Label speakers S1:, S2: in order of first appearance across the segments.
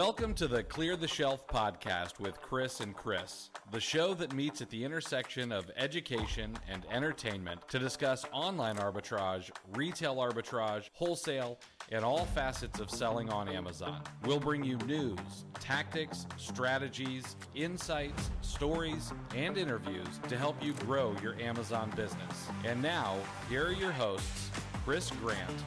S1: Welcome to the Clear the Shelf podcast with Chris and Chris, the show that meets at the intersection of education and entertainment to discuss online arbitrage, retail arbitrage, wholesale, and all facets of selling on Amazon. We'll bring you news, tactics, strategies, insights, stories, and interviews to help you grow your Amazon business. And now, here are your hosts, Chris Grant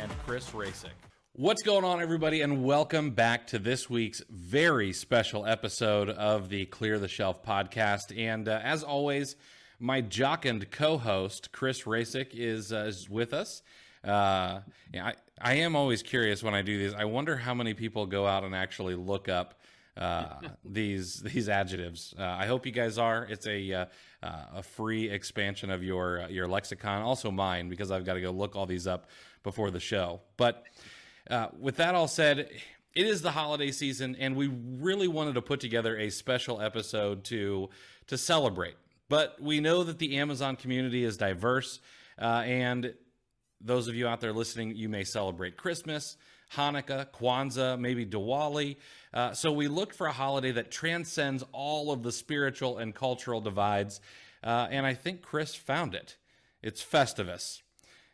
S1: and Chris Rasick. What's going on, everybody, and welcome back to this week's very special episode of the Clear the Shelf podcast. And uh, as always, my jocund co-host Chris Rasick is uh, is with us. Uh, yeah, I, I am always curious when I do these. I wonder how many people go out and actually look up uh, these these adjectives. Uh, I hope you guys are. It's a uh, uh a free expansion of your uh, your lexicon, also mine because I've got to go look all these up before the show. But uh, with that all said, it is the holiday season, and we really wanted to put together a special episode to to celebrate. But we know that the Amazon community is diverse, uh, and those of you out there listening, you may celebrate Christmas, Hanukkah, Kwanzaa, maybe Diwali. Uh, so we looked for a holiday that transcends all of the spiritual and cultural divides, uh, and I think Chris found it. It's Festivus.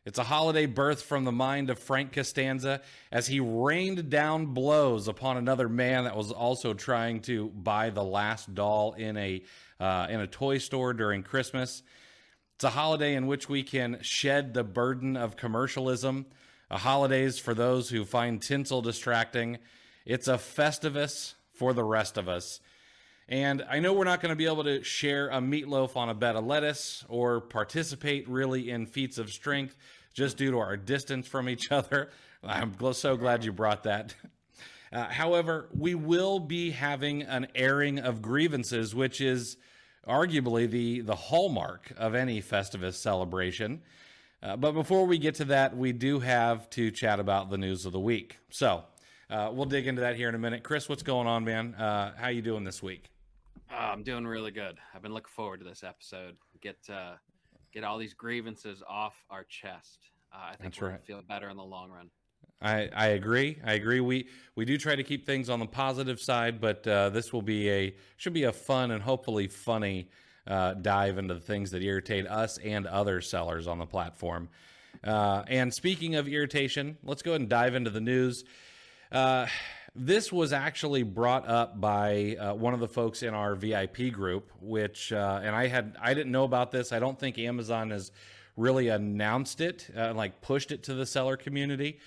S1: It's a holiday birth from the mind of Frank Costanza as he rained down blows upon another man that was also trying to buy the last doll in a uh, in a toy store during Christmas. It's a holiday in which we can shed the burden of commercialism. A holidays for those who find tinsel distracting. It's a festivus for the rest of us. And I know we're not going to be able to share a meatloaf on a bed of lettuce or participate really in feats of strength just due to our distance from each other. I'm so glad you brought that. Uh, however, we will be having an airing of grievances, which is arguably the, the hallmark of any Festivus celebration. Uh, but before we get to that, we do have to chat about the news of the week. So uh, we'll dig into that here in a minute. Chris, what's going on, man? Uh, how you doing this week?
S2: Uh, I'm doing really good. I've been looking forward to this episode. Get uh, get all these grievances off our chest. Uh, I think we're right. gonna feel better in the long run.
S1: I, I agree. I agree. We we do try to keep things on the positive side, but uh, this will be a should be a fun and hopefully funny uh, dive into the things that irritate us and other sellers on the platform. Uh, and speaking of irritation, let's go ahead and dive into the news. This was actually brought up by uh, one of the folks in our VIP group, which uh, and I had I didn't know about this. I don't think Amazon has really announced it, uh, like pushed it to the seller community.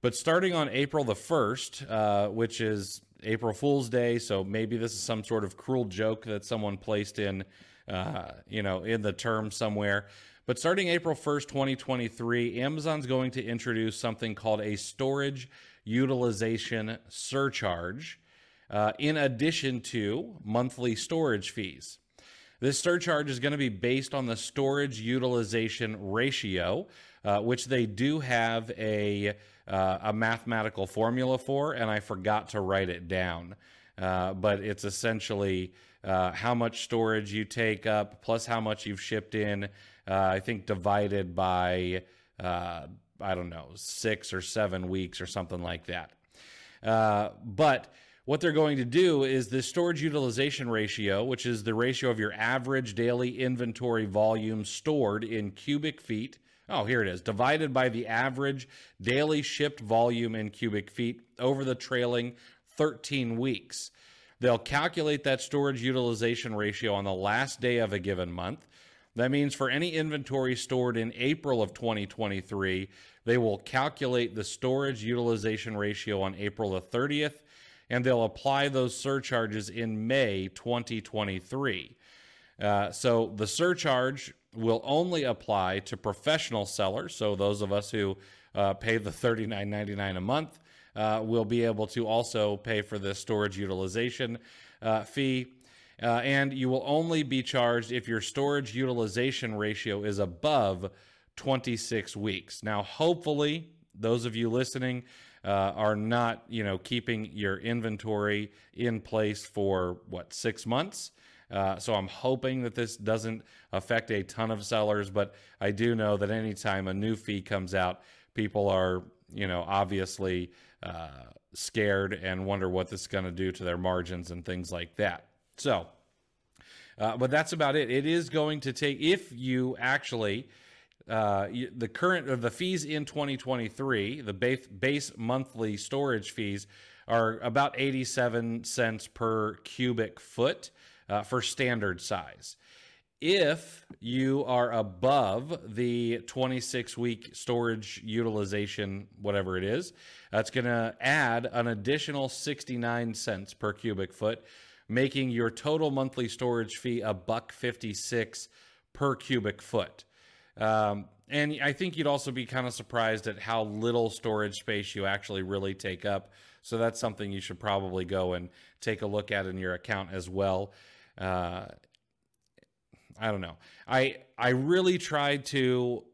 S1: But starting on April the first, uh, which is April Fool's Day, so maybe this is some sort of cruel joke that someone placed in, uh, you know, in the term somewhere. But starting April 1st, 2023, Amazon's going to introduce something called a storage utilization surcharge, uh, in addition to monthly storage fees. This surcharge is going to be based on the storage utilization ratio, uh, which they do have a, uh, a mathematical formula for, and I forgot to write it down. Uh, but it's essentially uh, how much storage you take up plus how much you've shipped in. Uh, I think divided by I don't know six or seven weeks or something like that. Uh, but what they're going to do is the storage utilization ratio, which is the ratio of your average daily inventory volume stored in cubic feet. Oh, here it is. Divided by the average daily shipped volume in cubic feet over the trailing 13 weeks. They'll calculate that storage utilization ratio on the last day of a given month. That means for any inventory stored in April of 2023, they will calculate the storage utilization ratio on April the 30th, and they'll apply those surcharges in May 2023. Uh, so the surcharge will only apply to professional sellers, so those of us who uh, pay the $39.99 a month uh, will be able to also pay for the storage utilization uh, fee. Uh, and you will only be charged if your storage utilization ratio is above 26 weeks. Now, hopefully, those of you listening uh, are not, you know, keeping your inventory in place for what six months. Uh, so I'm hoping that this doesn't affect a ton of sellers, but I do know that anytime a new fee comes out, people are, you know, obviously uh, scared and wonder what this is going to do to their margins and things like that. So, uh, but that's about it. It is going to take if you actually uh, the current or the fees in 2023, the base base monthly storage fees are about 87 cents per cubic foot uh, for standard size. If you are above the 26 week storage utilization, whatever it is, that's going to add an additional 69 cents per cubic foot, making your total monthly storage fee a buck 56 per cubic foot. Um, and I think you'd also be kind of surprised at how little storage space you actually really take up. So that's something you should probably go and take a look at in your account as well. Uh, I don't know. I I really tried to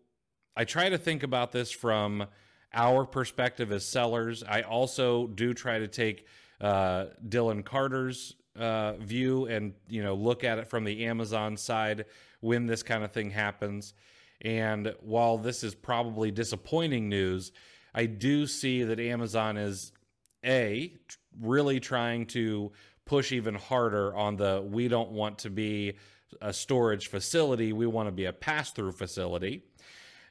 S1: I try to think about this from our perspective as sellers. I also do try to take uh, Dylan Carter's uh, view and you know look at it from the Amazon side when this kind of thing happens. And while this is probably disappointing news, I do see that Amazon is a really trying to push even harder on the we don't want to be a storage facility. We want to be a pass through facility.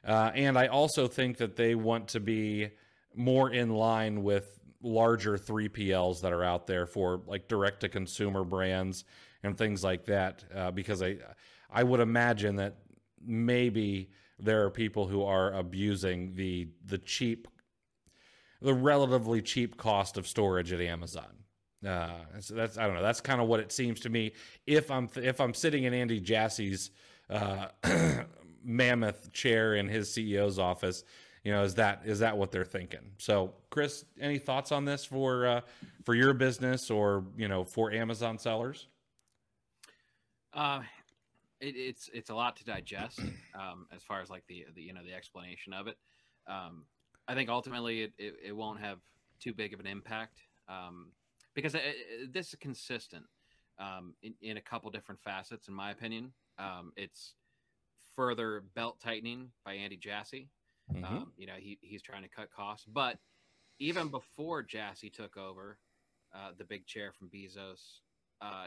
S1: Uh, and I also think that they want to be more in line with larger 3PLs that are out there for like direct to consumer brands and things like that. Uh, because I, I would imagine that maybe there are people who are abusing the the cheap, the relatively cheap cost of storage at Amazon. Uh, so that's I don't know. That's kind of what it seems to me. If I'm if I'm sitting in Andy Jassy's uh, mammoth chair in his CEO's office, you know, is that is that what they're thinking? So, Chris, any thoughts on this for uh, for your business or you know for Amazon sellers?
S2: Uh, it, it's it's a lot to digest um, as far as like the, the you know the explanation of it. Um, I think ultimately it, it, it won't have too big of an impact. Um, because it, it, this is consistent um, in, in, a couple different facets, in my opinion. Um, it's further belt tightening by Andy Jassy. Mm-hmm. Um, you know, he, he's trying to cut costs. But even before Jassy took over uh, the big chair from Bezos, uh,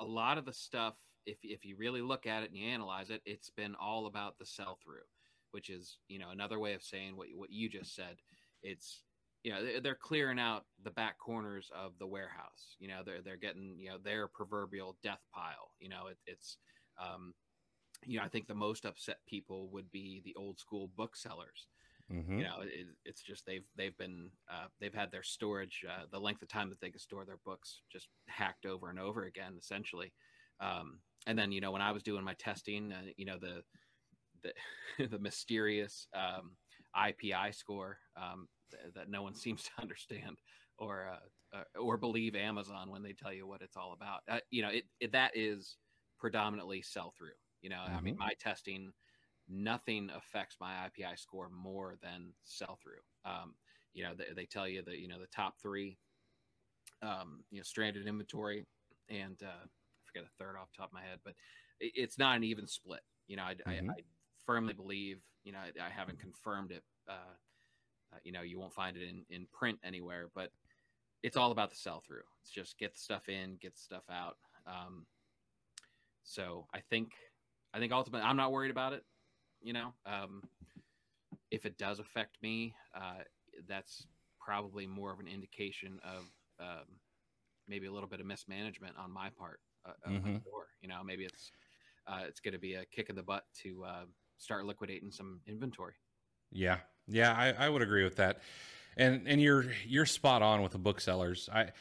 S2: a lot of the stuff, if, if you really look at it and you analyze it, it's been all about the sell through, which is, you know, another way of saying what, what you just said. It's you know they're clearing out the back corners of the warehouse you know they're they're getting you know their proverbial death pile you know it, it's um you know i think the most upset people would be the old school booksellers mm-hmm. you know it, it's just they've they've been uh, they've had their storage uh, the length of time that they could store their books just hacked over and over again essentially um and then you know when i was doing my testing uh, you know the the the mysterious um IPI score um, th- that no one seems to understand or uh, uh, or believe Amazon when they tell you what it's all about. Uh, you know, it, it, that is predominantly sell through. You know, mm-hmm. I mean, mm-hmm. my testing, nothing affects my IPI score more than sell through. Um, you know, they, they, tell you that you know the top three, um, you know, stranded inventory, and uh, I forget a third off the top of my head, but it, it's not an even split. You know, I, mm-hmm. I, I firmly believe. You know, I, I haven't confirmed it. Uh, uh, you know, you won't find it in, in print anywhere, but it's all about the sell through. It's just get the stuff in, get the stuff out. Um, so I think, I think ultimately, I'm not worried about it. You know, um, if it does affect me, uh, that's probably more of an indication of um, maybe a little bit of mismanagement on my part. Uh, mm-hmm. You know, maybe it's uh, it's going to be a kick in the butt to uh, start liquidating some inventory.
S1: Yeah, yeah, I, I would agree with that, and and you're you're spot on with the booksellers. I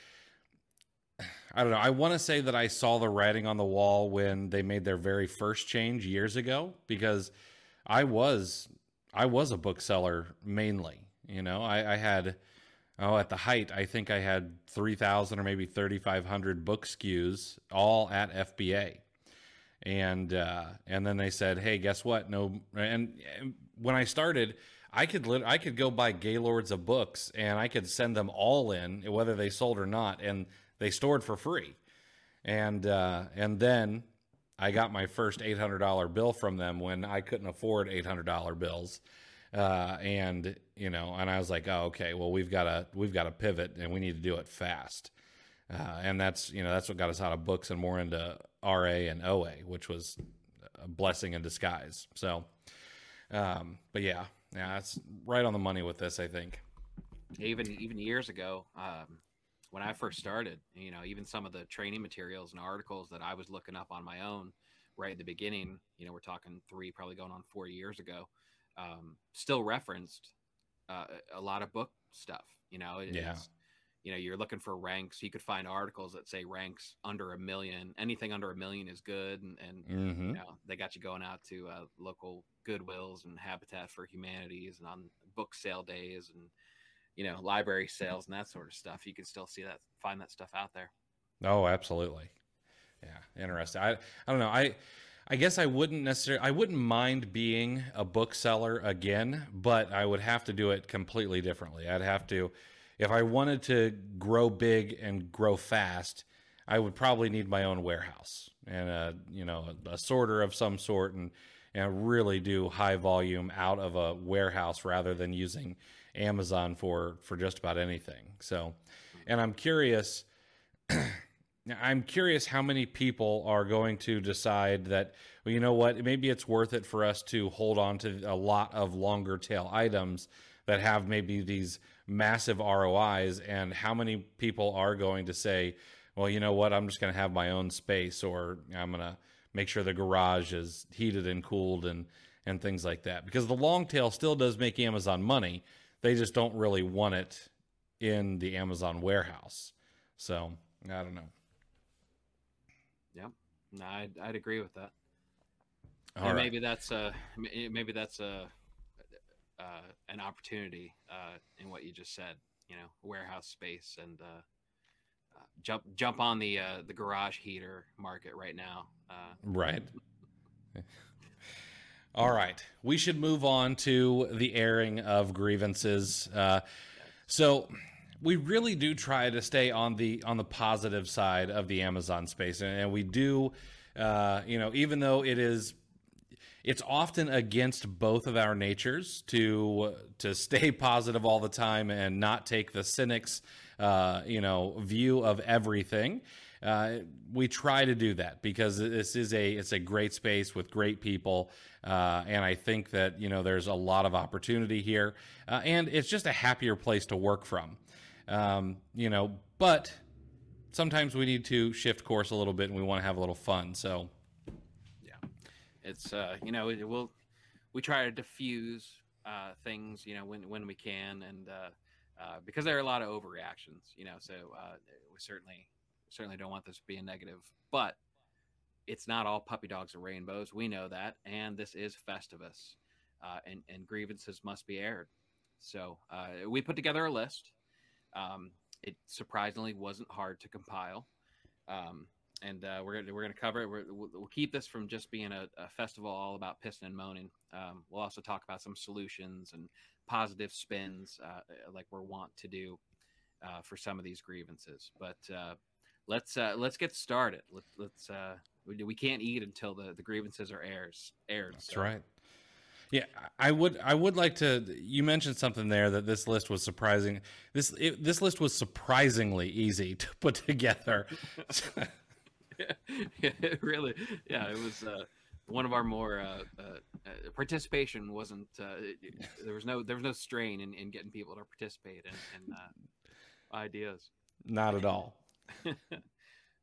S1: I don't know. I want to say that I saw the writing on the wall when they made their very first change years ago because I was I was a bookseller mainly. You know, I, I had oh at the height I think I had three thousand or maybe thirty five hundred book SKUs all at FBA and uh, and then they said, "Hey, guess what? No." And, and when I started, I could lit- I could go buy Gaylords of books and I could send them all in, whether they sold or not, and they stored for free. And uh, and then I got my first eight hundred dollar bill from them when I couldn't afford eight hundred dollar bills. uh, and you know, and I was like, oh, okay, well, we've got to we've got to pivot, and we need to do it fast. Uh, and that's you know that's what got us out of books and more into RA and OA, which was a blessing in disguise. So, um, but yeah, yeah, it's right on the money with this, I think.
S2: Even even years ago, um, when I first started, you know, even some of the training materials and articles that I was looking up on my own right at the beginning, you know, we're talking three, probably going on four years ago, um, still referenced uh, a lot of book stuff. You know, it,
S1: Yeah.
S2: it's you know you're looking for ranks. You could find articles that say ranks under a million. Anything under a million is good, and, and
S1: hmm
S2: you know they got you going out to uh, local Goodwills and Habitat for Humanities and on book sale days and you know library mm-hmm. sales and that sort of stuff. You can still see that, find that stuff out there.
S1: Oh, absolutely. Yeah, interesting. I I don't know. I I guess I wouldn't necessarily I wouldn't mind being a bookseller again, but I would have to do it completely differently. I'd have to if I wanted to grow big and grow fast, I would probably need my own warehouse and a you know a, a sorter of some sort and and really do high volume out of a warehouse rather than using Amazon for for just about anything. So, and I'm curious I'm curious how many people are going to decide that, well, you know what, maybe it's worth it for us to hold on to a lot of longer tail items that have maybe these massive ROIs, and how many people are going to say, well, you know what, I'm just going to have my own space, or I'm going to make sure the garage is heated and cooled and and things like that. Because the long tail still does make Amazon money, they just don't really want it in the Amazon warehouse. So I don't know.
S2: No, I'd, I'd agree with that.
S1: Right.
S2: maybe that's a maybe that's a uh, an opportunity uh, in what you just said. You know, warehouse space and uh, uh, jump jump on the uh, the garage heater market right now. Uh,
S1: Right. All right. We should move on to the airing of grievances. Uh, so we really do try to stay on the on the positive side of the Amazon space, and, and we do. Uh, you know, even though it is it's often against both of our natures to to stay positive all the time and not take the cynics uh, you know view of everything uh, we try to do that because this is a it's a great space with great people. Uh, and I think that you know there's a lot of opportunity here. Uh, and it's just a happier place to work from. Um, you know but sometimes we need to shift course a little bit and we want to have a little fun. So yeah,
S2: it's uh, you know it will we try to diffuse uh, things you know when when we can. And because there are a lot of overreactions you know so we certainly certainly don't want this to be a negative but it's not all puppy dogs and rainbows we know that and this is festivus uh, and and grievances must be aired so uh, we put together a list um, it surprisingly wasn't hard to compile um, and uh, we're gonna we're gonna cover it. We're, we'll, we'll keep this from just being a, a festival all about pissing and moaning. Um, we'll also talk about some solutions and positive spins, uh, like we're wont to do uh, for some of these grievances. But uh, let's uh, let's get started. Let, let's uh, we, we can't eat until the, the grievances are airs aired.
S1: That's
S2: so-
S1: right. Yeah, I would. I would like to. You mentioned something there that this list was surprising. This it, this list was surprisingly easy to put together.
S2: it really, yeah, it was uh, one of our more uh, uh, uh, participation wasn't. Uh, it- there was no there was no strain in, in getting people to participate in, in uh, ideas.
S1: Not at all.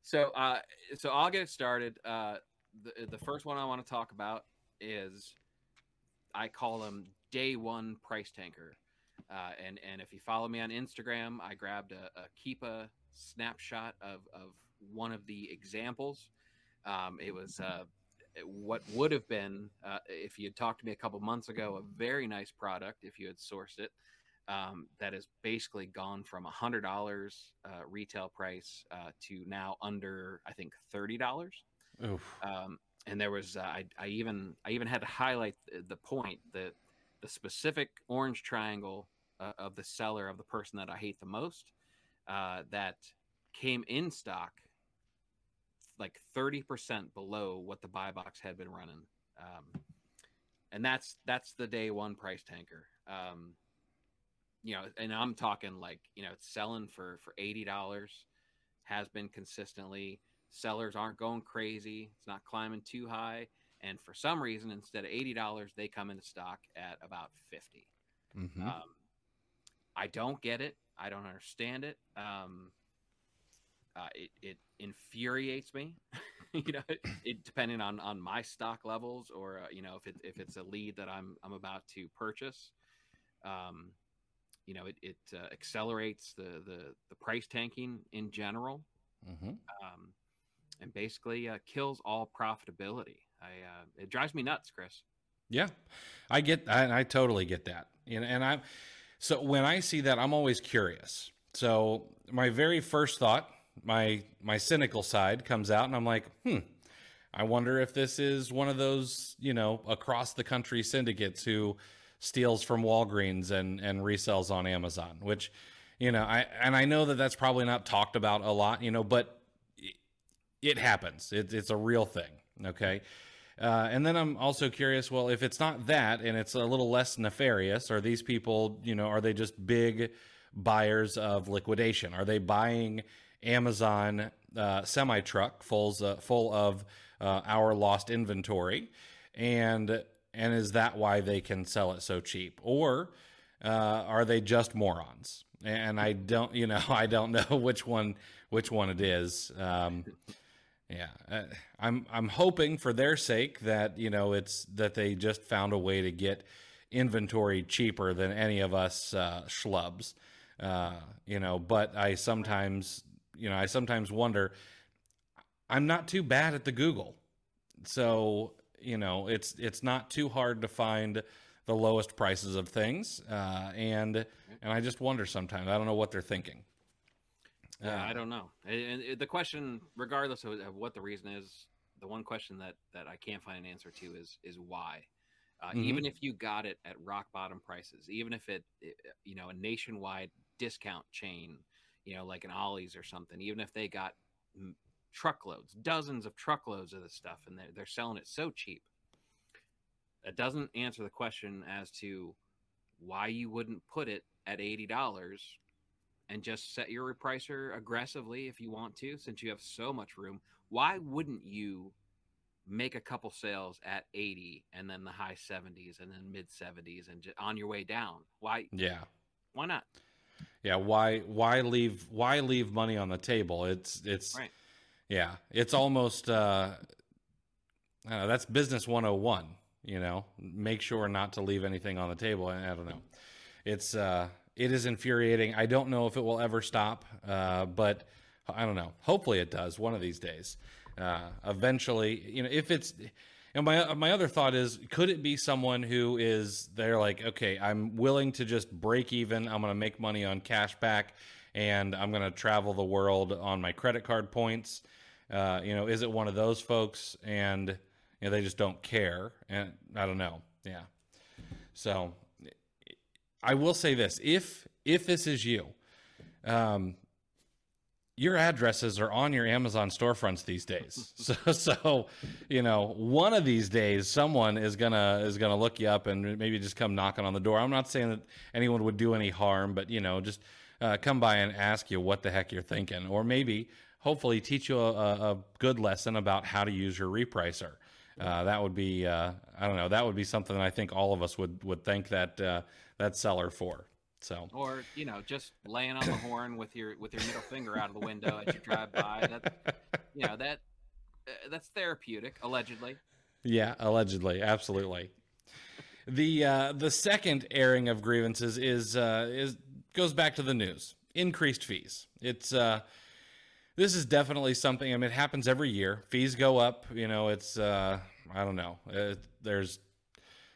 S2: so uh, so I'll get started. Uh, the the first one I want to talk about is I call them day one price tanker. Uh, and and if you follow me on Instagram, I grabbed a, a Keepa snapshot of of one of the examples. Um, it was uh, what would have been uh, if you had talked to me a couple months ago, a very nice product if you had sourced it. Um, that has basically gone from a hundred dollars uh, retail price uh, to now under I think thirty dollars.
S1: Oof.
S2: Um, and there was uh, I, I even I even had to highlight the, the point that the specific orange triangle uh, of the seller of the person that I hate the most uh, that came in stock like 30% below what the buy box had been running. Um, and that's that's the day one price tanker. Um, you know, and I'm talking like you know, it's selling for for eighty dollars, has been consistently. Sellers aren't going crazy. It's not climbing too high, and for some reason, instead of eighty dollars, they come into stock at about 50
S1: Mhm.
S2: Um, I don't get it. I don't understand it. Um, uh, it, it infuriates me. you know, it, it depending on on my stock levels or uh, you know if it if it's a lead that I'm I'm about to purchase. Um, you know, it it uh, accelerates the the the price tanking in general.
S1: Mhm.
S2: Um, and basically uh, kills all profitability. I uh, it drives me nuts, Chris.
S1: Yeah, I get, I, I totally get that. Know, and I'm so when I see that, I'm always curious. So my very first thought, my my cynical side comes out, and I'm like, hmm, I wonder if this is one of those, you know, across the country syndicates who steals from Walgreens and and resells on Amazon, which, you know, I and I know that that's probably not talked about a lot, you know, but it, it happens. It, it's a real thing. Okay. Uh, and then I'm also curious. Well, if it's not that, and it's a little less nefarious, are these people, you know, are they just big buyers of liquidation? Are they buying Amazon uh, semi truck fulls uh, full of uh, our lost inventory, and and is that why they can sell it so cheap, or uh, are they just morons? And I don't, you know, I don't know which one which one it is. Um, yeah, uh, I'm I'm hoping for their sake that you know it's that they just found a way to get inventory cheaper than any of us uh, schlubs. Uh, you know, but I sometimes you know I sometimes wonder. I'm not too bad at the Google, so you know it's it's not too hard to find the lowest prices of things, uh, and and I just wonder sometimes. I don't know what they're thinking.
S2: Yeah,
S1: Uh,
S2: I don't know. And and the question, regardless of, of what the reason is, the one question that that I can't find an answer to is is why. Uh,
S1: Mhm.
S2: Even if you got it at rock bottom prices, even if it, it, you know, a nationwide discount chain, you know, like an Ollie's or something, even if they got truckloads, dozens of truckloads of this stuff, and they're, they're selling it so cheap, that doesn't answer the question as to why you wouldn't put it at eighty dollars and just set your repricer aggressively if you want to, since you have so much room. Why wouldn't you make a couple sales at 80 and then the high 70s and then mid 70s and just on your way down? Why?
S1: yeah.
S2: Why not?
S1: Yeah, why why leave why leave money on the table? It's it's
S2: Right.
S1: Yeah, it's almost uh I don't know, that's business 101, you know. Make sure not to leave anything on the table. I, don't know. It's uh it is infuriating. I don't know if it will ever stop, uh but I don't know. Hopefully it does one of these days. Uh eventually, you know, if it's and my my other thought is, could it be someone who is they're like, okay, I'm willing to just break even. I'm going to make money on cash back, and I'm going to travel the world on my credit card points. Uh, you know, is it one of those folks, and you know they just don't care? And I don't know. Yeah. So I will say this: if if this is you, um, your addresses are on your Amazon storefronts these days. so, so, you know, one of these days, someone is gonna is gonna look you up and maybe just come knocking on the door. I'm not saying that anyone would do any harm, but you know, just uh, come by and ask you what the heck you're thinking, or maybe, hopefully, teach you a, a good lesson about how to use your repricer. Uh, that would be, uh, I don't know, that would be something I think all of us would would thank that uh, that seller for. So
S2: Or you know, just laying on the horn with your with your middle finger out of the window as you drive by. That you know that uh, that's therapeutic, allegedly.
S1: Yeah, allegedly, absolutely. The uh, the second airing of grievances is uh, is goes back to the news. Increased fees. It's uh, this is definitely something. I mean, it happens every year. Fees go up. You know, it's uh, I don't know. Uh, there's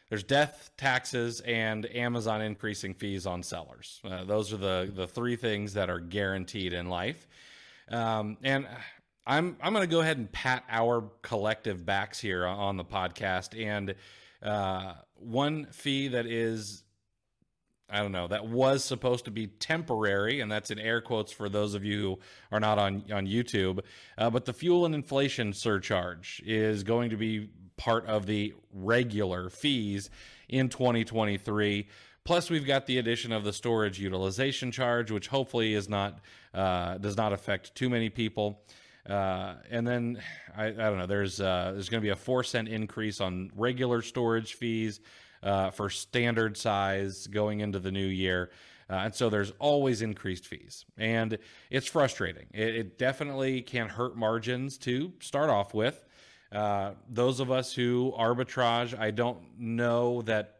S1: there's death, taxes, and Amazon increasing fees on sellers. Uh, those are the the three things that are guaranteed in life. Um, and I'm I'm going to go ahead and pat our collective backs here on the podcast. And uh, one fee that is I don't know, that was supposed to be temporary, and that's in air quotes for those of you who are not on, on YouTube. Uh, but the fuel and inflation surcharge is going to be part of the regular fees in 2023. Plus, we've got the addition of the storage utilization charge, which hopefully is not uh, does not affect too many people. Uh, and then I, I, don't know. There's uh, there's going to be a four cent increase on regular storage fees uh, for standard size going into the new year. Uh, and so there's always increased fees. And it's frustrating. It, it definitely can hurt margins to start off with. Uh, those of us who arbitrage, I don't know that.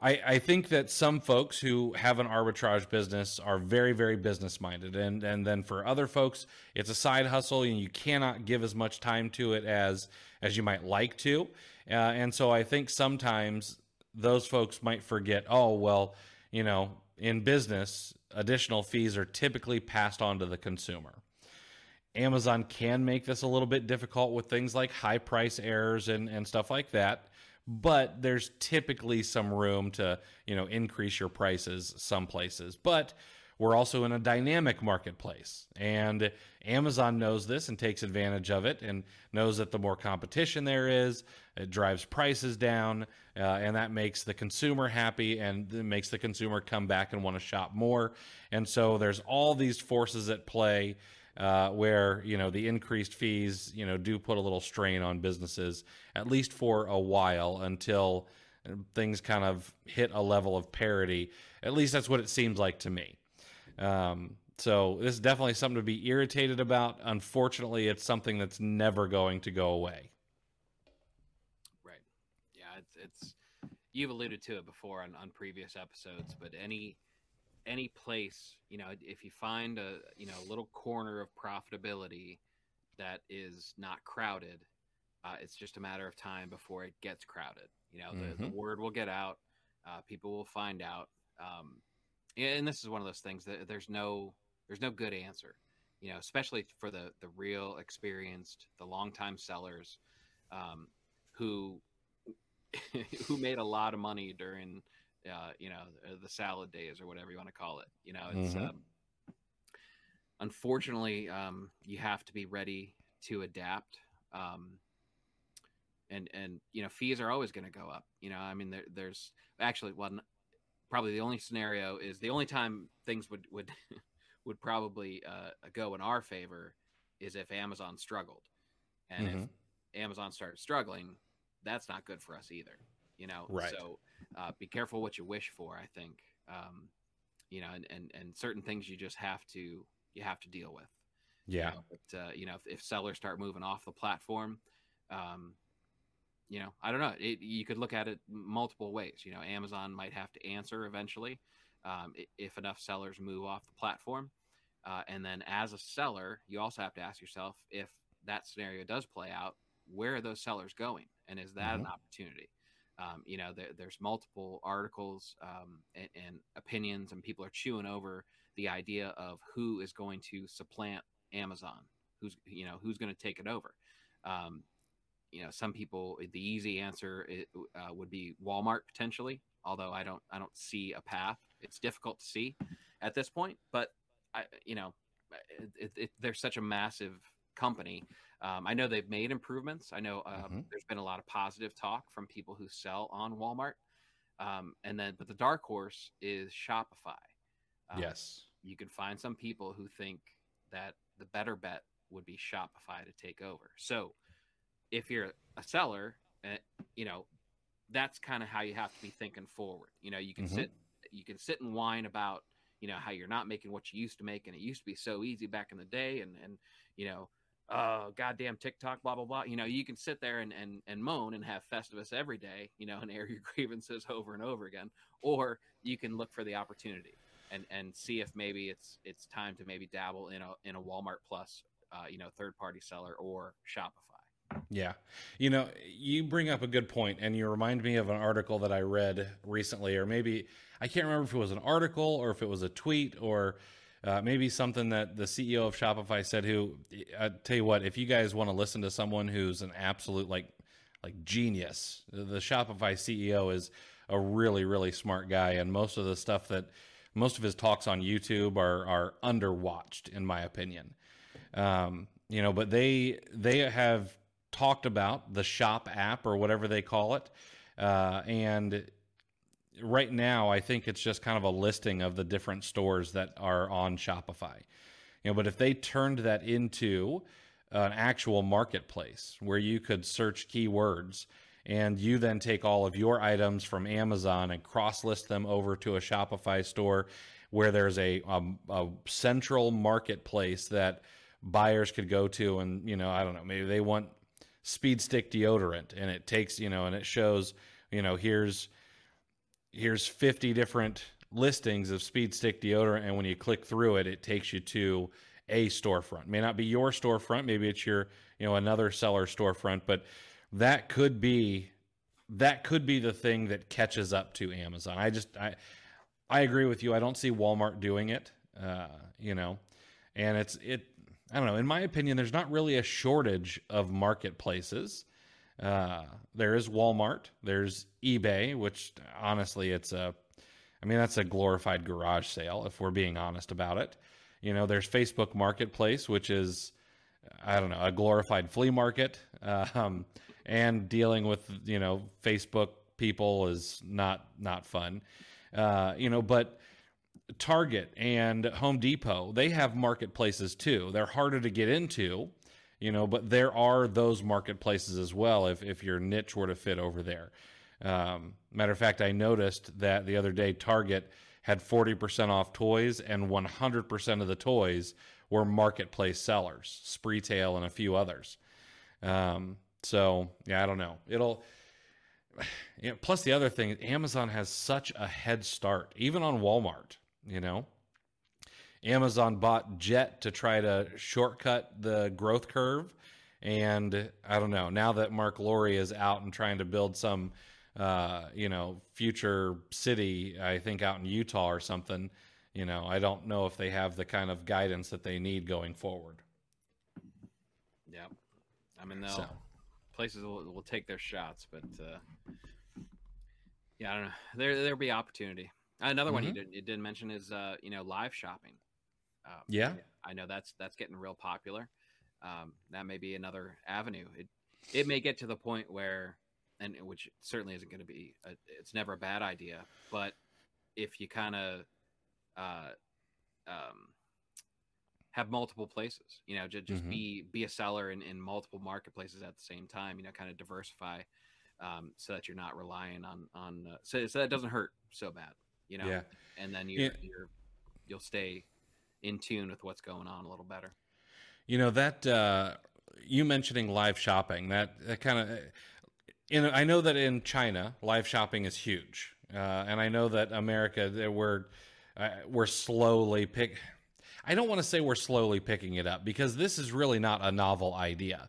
S1: I, I think that some folks who have an arbitrage business are very, very business minded. And, and then for other folks, it's a side hustle and you cannot give as much time to it as, as you might like to. Uh, and so I think sometimes those folks might forget, oh, well, you know, in business, additional fees are typically passed on to the consumer. Amazon can make this a little bit difficult with things like high price errors and, and stuff like that. But there's typically some room to, you know, increase your prices some places. But we're also in a dynamic marketplace. And Amazon knows this and takes advantage of it and knows that the more competition there is, it drives prices down. Uh, and that makes the consumer happy and makes the consumer come back and want to shop more. And so there's all these forces at play. Uh, where you know the increased fees you know do put a little strain on businesses at least for a while until things kind of hit a level of parity at least that's what it seems like to me um, so this is definitely something to be irritated about. Unfortunately, it's something that's never going to go away.
S2: Right. Yeah, it's, it's you've alluded to it before on, on previous episodes, but any any place, you know, if you find a you know little corner of profitability that is not crowded, uh, it's just a matter of time before it gets crowded. You know, the, mm-hmm. the word will get out, uh, people will find out. Um, and this is one of those things that there's no there's no good answer you know especially for the the real experienced the longtime sellers um, who who made a lot of money during uh, you know the salad days or whatever you want to call it you know it's mm-hmm. um, unfortunately um, you have to be ready to adapt um, and and you know fees are always going to go up you know i mean there, there's actually well probably the only scenario is the only time things would would would probably uh, go in our favor is if Amazon struggled, and mm-hmm. if Amazon started struggling, that's not good for us either. You know,
S1: right.
S2: so uh, be careful what you wish for. I think, um, you know, and, and and certain things you just have to you have to deal with.
S1: Yeah.
S2: You know, but uh, you know, if, if sellers start moving off the platform, um, you know, I don't know. It, you could look at it multiple ways. You know, Amazon might have to answer eventually um, if enough sellers move off the platform. Uh, and then as a seller, you also have to ask yourself if that scenario does play out, where are those sellers going? And is that mm-hmm. an opportunity? Um, you know, there, there's multiple articles um, and, and, opinions, and people are chewing over the idea of who is going to supplant Amazon, who's you know who's going to take it over. Um, you know, some people the easy answer uh, would be Walmart potentially, although I don't I don't see a path. It's difficult to see at this point, but I you know, it, it, they're such a massive company. Um, I know they've made improvements. I know um, mm-hmm. there's been a lot of positive talk from people who sell on Walmart. Um, and then, but the dark horse is Shopify.
S1: Um, yes,
S2: you can find some people who think that the better bet would be Shopify to take over. So if you're a seller, uh, you know, that's kind of how you have to be thinking forward. You know, you can mm-hmm. sit, you can sit and whine about, you know, how you're not making what you used to make, and it used to be so easy back in the day, and and you know, uh, goddamn TikTok, blah blah blah. You know, you can sit there and and and moan and have Festivus every day, you know, and air your grievances over and over again, or you can look for the opportunity and and see if maybe it's it's time to maybe dabble in a in a Walmart Plus, uh, you know, third party seller or Shopify.
S1: Yeah. You know, you bring up a good point, and you remind me of an article that I read recently, or maybe I can't remember if it was an article or if it was a tweet or uh, maybe something that the CEO of Shopify said. Who, I tell you what, if you guys want to listen to someone who's an absolute like like genius, the Shopify CEO is a really really smart guy, and most of the stuff that most of his talks on YouTube are are underwatched, in my opinion. Um, you know, but they they have talked about the Shop app or whatever they call it, uh, and right now I think it's just kind of a listing of the different stores that are on Shopify. You know, but if they turned that into an actual marketplace where you could search keywords and you then take all of your items from Amazon and cross list them over to a Shopify store where there's a, a, a central marketplace that buyers could go to and you know I don't know maybe they want speed stick deodorant and it takes you know and it shows you know here's here's 50 different listings of speed stick deodorant and when you click through it it takes you to a storefront. May not be your storefront maybe it's your you know another seller storefront but that could be that could be the thing that catches up to amazon. I just i i agree with you. I don't see walmart doing it uh, you know and it's it i don't know. In my opinion there's not really a shortage of marketplaces uh, there is Walmart. There's eBay, which honestly, it's a, I mean, that's a glorified garage sale if we're being honest about it. You know, there's Facebook Marketplace, which is, I don't know, a glorified flea market. Um, and dealing with you know Facebook people is not not fun. Uh, you know, but Target and Home Depot they have marketplaces too. They're harder to get into you know, but there are those marketplaces as well if, if your niche were to fit over there. Um, matter of fact, I noticed that the other day Target had 40% off toys, and 100% of the toys were marketplace sellers, Spreetail and a few others. Um, so, yeah, I don't know. It'll. You know, plus, the other thing, Amazon has such a head start, even on Walmart, you know. Amazon bought Jet to try to shortcut the growth curve. And I don't know. Now that Mark Lore is out and trying to build some, uh, you know, future city, I think out in Utah or something, you know, I don't know if they have the kind of guidance that they need going forward.
S2: Yeah. I mean, they'll, so. places will, will take their shots, but uh, yeah, I don't know. There, there'll be opportunity. Another mm-hmm. one you, did, you didn't mention is, uh, you know, live shopping.
S1: Um, yeah,
S2: I know that's that's getting real popular. Um, that may be another avenue. It it may get to the point where, and which certainly isn't going to be. A, it's never a bad idea, but if you kind of uh, um, have multiple places, you know, just, just mm-hmm. be be a seller in, in multiple marketplaces at the same time. You know, kind of diversify, um, so that you're not relying on on uh, so so that doesn't hurt so bad. You know,
S1: yeah.
S2: and then you're, yeah. you're you'll stay in tune with what's going on a little better.
S1: You know that uh, you mentioning live shopping that, that kind of. In, I know that in China, live shopping is huge, uh, and I know that America, that we're uh, we're slowly pick. I don't want to say we're slowly picking it up because this is really not a novel idea.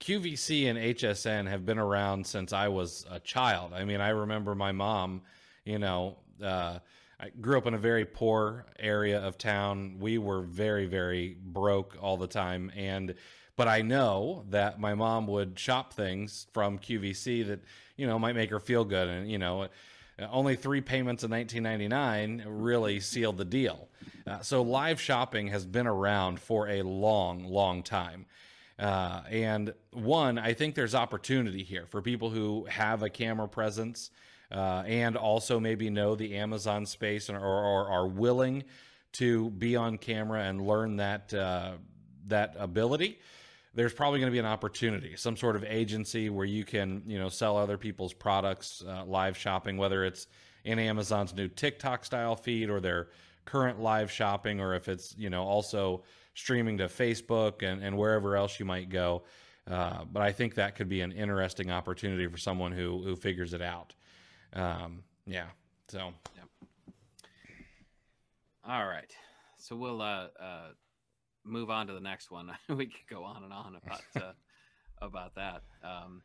S1: QVC and HSN have been around since I was a child. I mean, I remember my mom, you know, uh, I grew up in a very poor area of town. We were very, very broke all the time. And, but I know that my mom would shop things from QVC that, you know, might make her feel good. And, you know, only three payments in 1999 really sealed the deal. Uh, so live shopping has been around for a long, long time. Uh, and one, I think there's opportunity here for people who have a camera presence uh, and also maybe know the Amazon space or, or, are willing to be on camera and learn that uh, that ability, there's probably going to be an opportunity, some sort of agency where you can you know sell other people's products uh, live shopping, whether it's in Amazon's new TikTok style feed or their current live shopping, or if it's you know also streaming to Facebook and, and wherever else you might go. Uh, but I think that could be an interesting opportunity for someone who who figures it out. Um, yeah. So. Yep.
S2: All right. So we'll uh, uh, move on to the next one. we could go on and on about uh, about that. Um,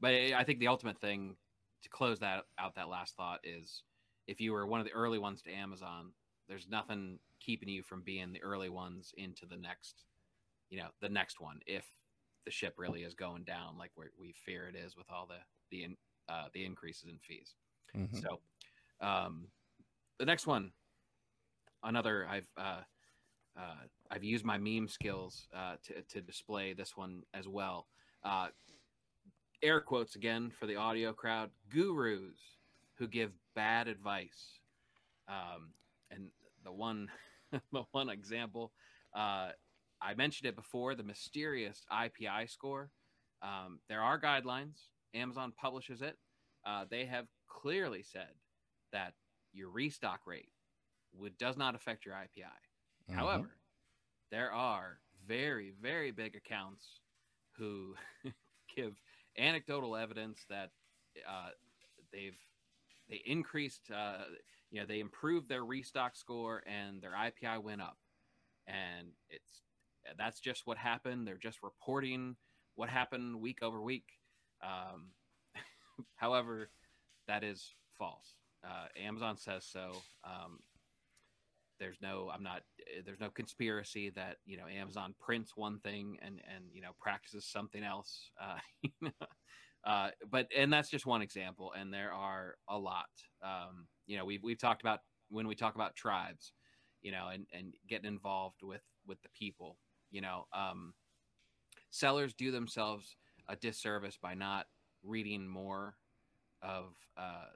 S2: but I think the ultimate thing to close that out, that last thought is, if you were one of the early ones to Amazon, there's nothing keeping you from being the early ones into the next, you know, the next one. If the ship really is going down like we fear it is with all the the uh, the increases in fees. Mm-hmm. So, um, the next one, another I've uh, uh, I've used my meme skills uh, to to display this one as well. uh, air quotes again for the audio crowd gurus who give bad advice um, and the one the one example uh, i mentioned it before the mysterious ipi score um, there are guidelines amazon publishes it uh, they have clearly said that your restock rate would does not affect your ipi
S1: Mhm.
S2: however there are very very big accounts who give anecdotal evidence that uh, they've they increased uh, you know they improved their restock score and their ipi went up. And it's that's just what happened. They're just reporting what happened week over week um, however that is false. Uh, amazon says so. Um, there's no i'm not there's no conspiracy that you know amazon prints one thing and and you know practices something else. Uh, uh but and that's just one example and there are a lot. Um you know we've, we've talked about when we talk about tribes you know and and getting involved with with the people you know um sellers do themselves a disservice by not reading more of uh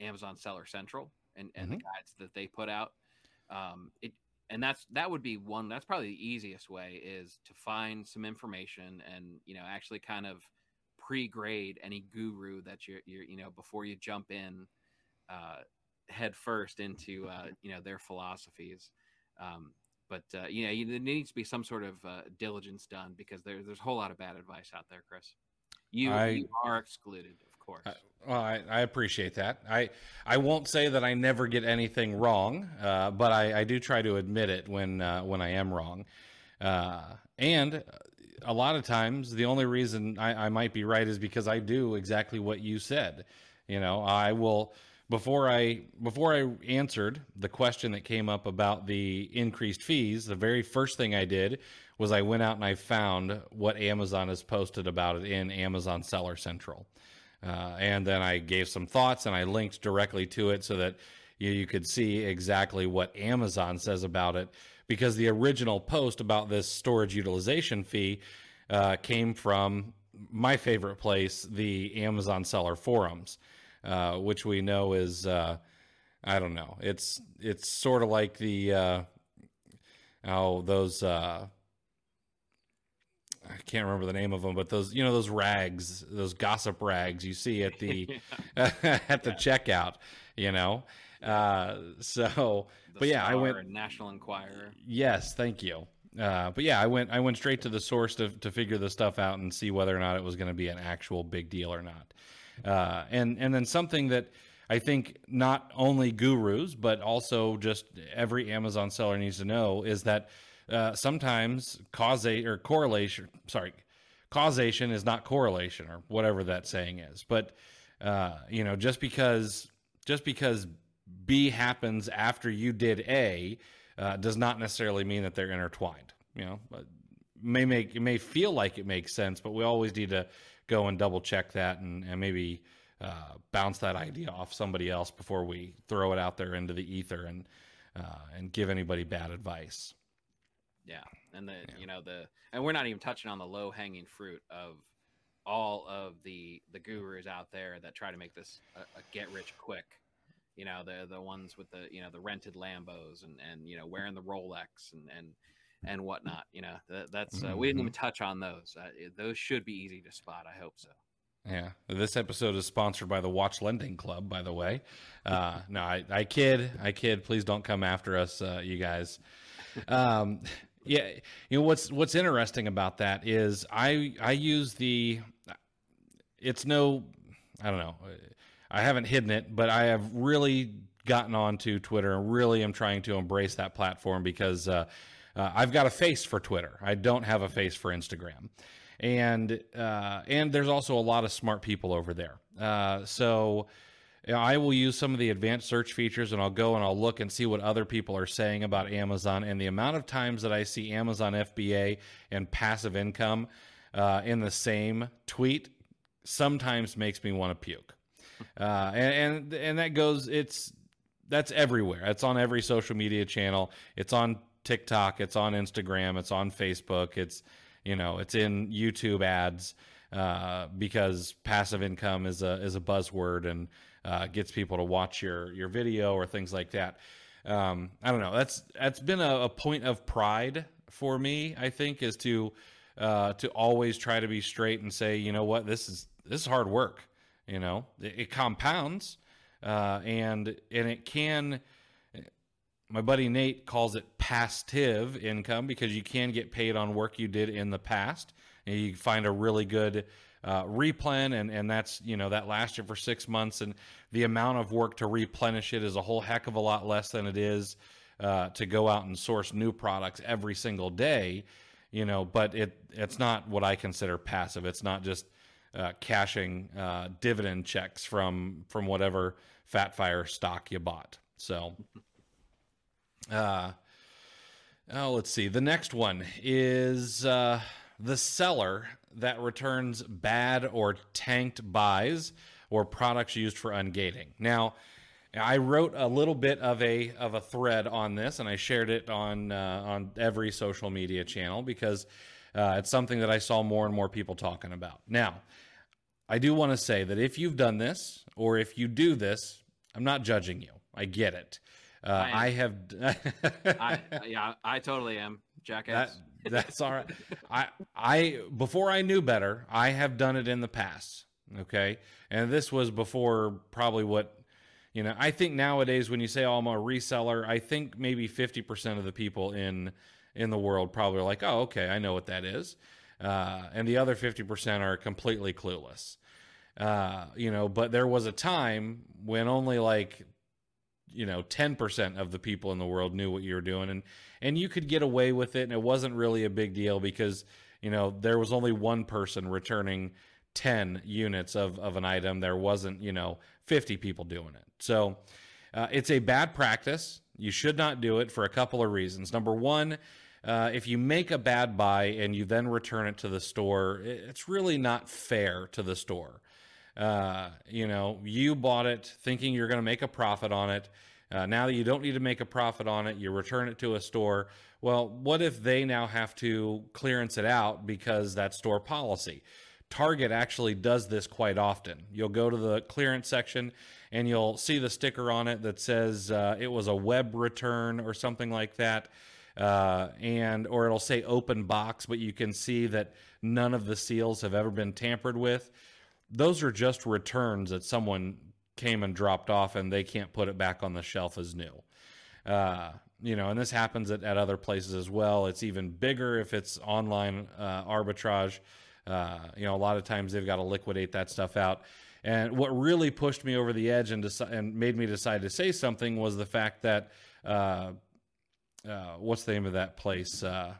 S2: amazon seller central and and the guides that they put out. Um it and that's that would be one that's probably the easiest way is to find some information and you know actually kind of pre-grade any guru that you're, you're you know before you jump in uh head first into uh you know their philosophies. Um but uh, you know you, there needs to be some sort of uh, diligence done because there, there's a whole lot of bad advice out there chris you,
S1: I-
S2: you are excluded of course
S1: I- Well, I, I appreciate that. I I won't say that I never get anything wrong, uh, but I, I do try to admit it when uh, when I am wrong. Uh, and a lot of times, the only reason I, I might be right is because I do exactly what you said. You know, I will before I before I answered the question that came up about the increased fees. The very first thing I did was I went out and I found what Amazon has posted about it in Amazon Seller Central. Uh, and then I gave some thoughts and I linked directly to it so that you, you could see exactly what Amazon says about it. Because the original post about this storage utilization fee uh, came from my favorite place, the Amazon seller forums, uh, which we know is uh, I don't know. It's it's sort of like the uh, oh those uh, I can't remember the name of them, but those you know those rags, those gossip rags you see at the at the checkout, you know. Uh, so,
S2: The
S1: but yeah, I went.
S2: national enquirer
S1: Yes, thank you. Uh, but yeah, I went. I went straight to the source to to figure this stuff out and see whether or not it was going to be an actual big deal or not. Uh, and and then something that I think not only gurus but also just every Amazon seller needs to know is that uh, sometimes causation or correlation. Sorry, causation is not correlation or whatever that saying is. But uh, you know, just because just because B happens after you did A uh, does not necessarily mean that they're intertwined. You know, may make it may feel like it makes sense, but we always need to go and double check that and, and maybe uh, bounce that idea off somebody else before we throw it out there into the ether and uh, and give anybody bad advice.
S2: Yeah, and the
S1: Yeah.
S2: you know the and we're not even touching on the low hanging fruit of all of the the gurus out there that try to make this a, a get rich quick. You know the the ones with the you know the rented Lambos and and you know wearing the Rolex and and and whatnot. You know that, that's uh, we didn't even touch on those. Uh, those should be easy to spot. I hope so.
S1: Yeah, this episode is sponsored by the Watch Lending Club. By the way, uh, no, I, I kid, I kid. Please don't come after us, uh, you guys. Um, yeah, you know what's what's interesting about that is I I use the. It's no, I don't know. I haven't hidden it, but I have really gotten onto Twitter and really am trying to embrace that platform because uh, uh, I've got a face for Twitter. I don't have a face for Instagram and uh, and there's also a lot of smart people over there. Uh, so I will use some of the advanced search features, and I'll go and I'll look and see what other people are saying about Amazon. And the amount of times that I see Amazon FBA and passive income uh, in the same tweet sometimes makes me want to puke. Uh, and, and and that goes. It's that's everywhere. It's on every social media channel. It's on TikTok. It's on Instagram. It's on Facebook. It's you know, it's in YouTube ads uh, because passive income is a is a buzzword and uh, gets people to watch your your video or things like that. Um, I don't know. That's that's been a, a, point of pride for me. I think is to uh, to always try to be straight and say, you know what, this is this is hard work. You know, it, it compounds, uh, and and it can. My buddy Nate calls it passive income because you can get paid on work you did in the past, and you find a really good uh, replen, and and that's you know that lasts you for six months, and the amount of work to replenish it is a whole heck of a lot less than it is uh, to go out and source new products every single day. You know, but it it's not what I consider passive. It's not just uh, cashing uh, dividend checks from from whatever Fat Fire stock you bought. So, uh, oh, let's see. The next one is uh, the seller that returns bad or tanked buys or products used for ungating. Now, I wrote a little bit of a of a thread on this, and I shared it on uh, on every social media channel because uh, it's something that I saw more and more people talking about. Now, I do want to say that if you've done this or if you do this, I'm not judging you. I get it. Uh, I, I, have.
S2: I, yeah, I totally am. Jackass.
S1: That, that's all right. I I before I knew better, I have done it in the past. Okay, and this was before probably what you know. I think nowadays when you say oh, I'm a reseller, I think maybe 50% of the people in in the world probably are like, oh, okay, I know what that is, uh, and the other 50% are completely clueless. Uh, you know, but there was a time when only like you know 10% of the people in the world knew what you were doing and and you could get away with it and it wasn't really a big deal because you know there was only one person returning 10 units of, of an item. There wasn't you know 50 people doing it. So uh, it's a bad practice. You should not do it for a couple of reasons. Number one uh, if you make a bad buy and you then return it to the store it's really not fair to the store uh, you know, you bought it thinking you're going to make a profit on it. Uh, now that you don't need to make a profit on it, you return it to a store. Well, what if they now have to clearance it out because that's store policy? Target actually does this quite often. You'll go to the clearance section and you'll see the sticker on it that says uh, it was a web return or something like that. Uh, and or it'll say open box, but you can see that none of the seals have ever been tampered with those are just returns that someone came and dropped off and they can't put it back on the shelf as new. Uh, you know, and this happens at, at other places as well. It's even bigger if it's online uh, arbitrage. Uh, you know, a lot of times they've got to liquidate that stuff out. And what really pushed me over the edge and, deci- and made me decide to say something was the fact that uh, uh, what's the name of that place? Uh,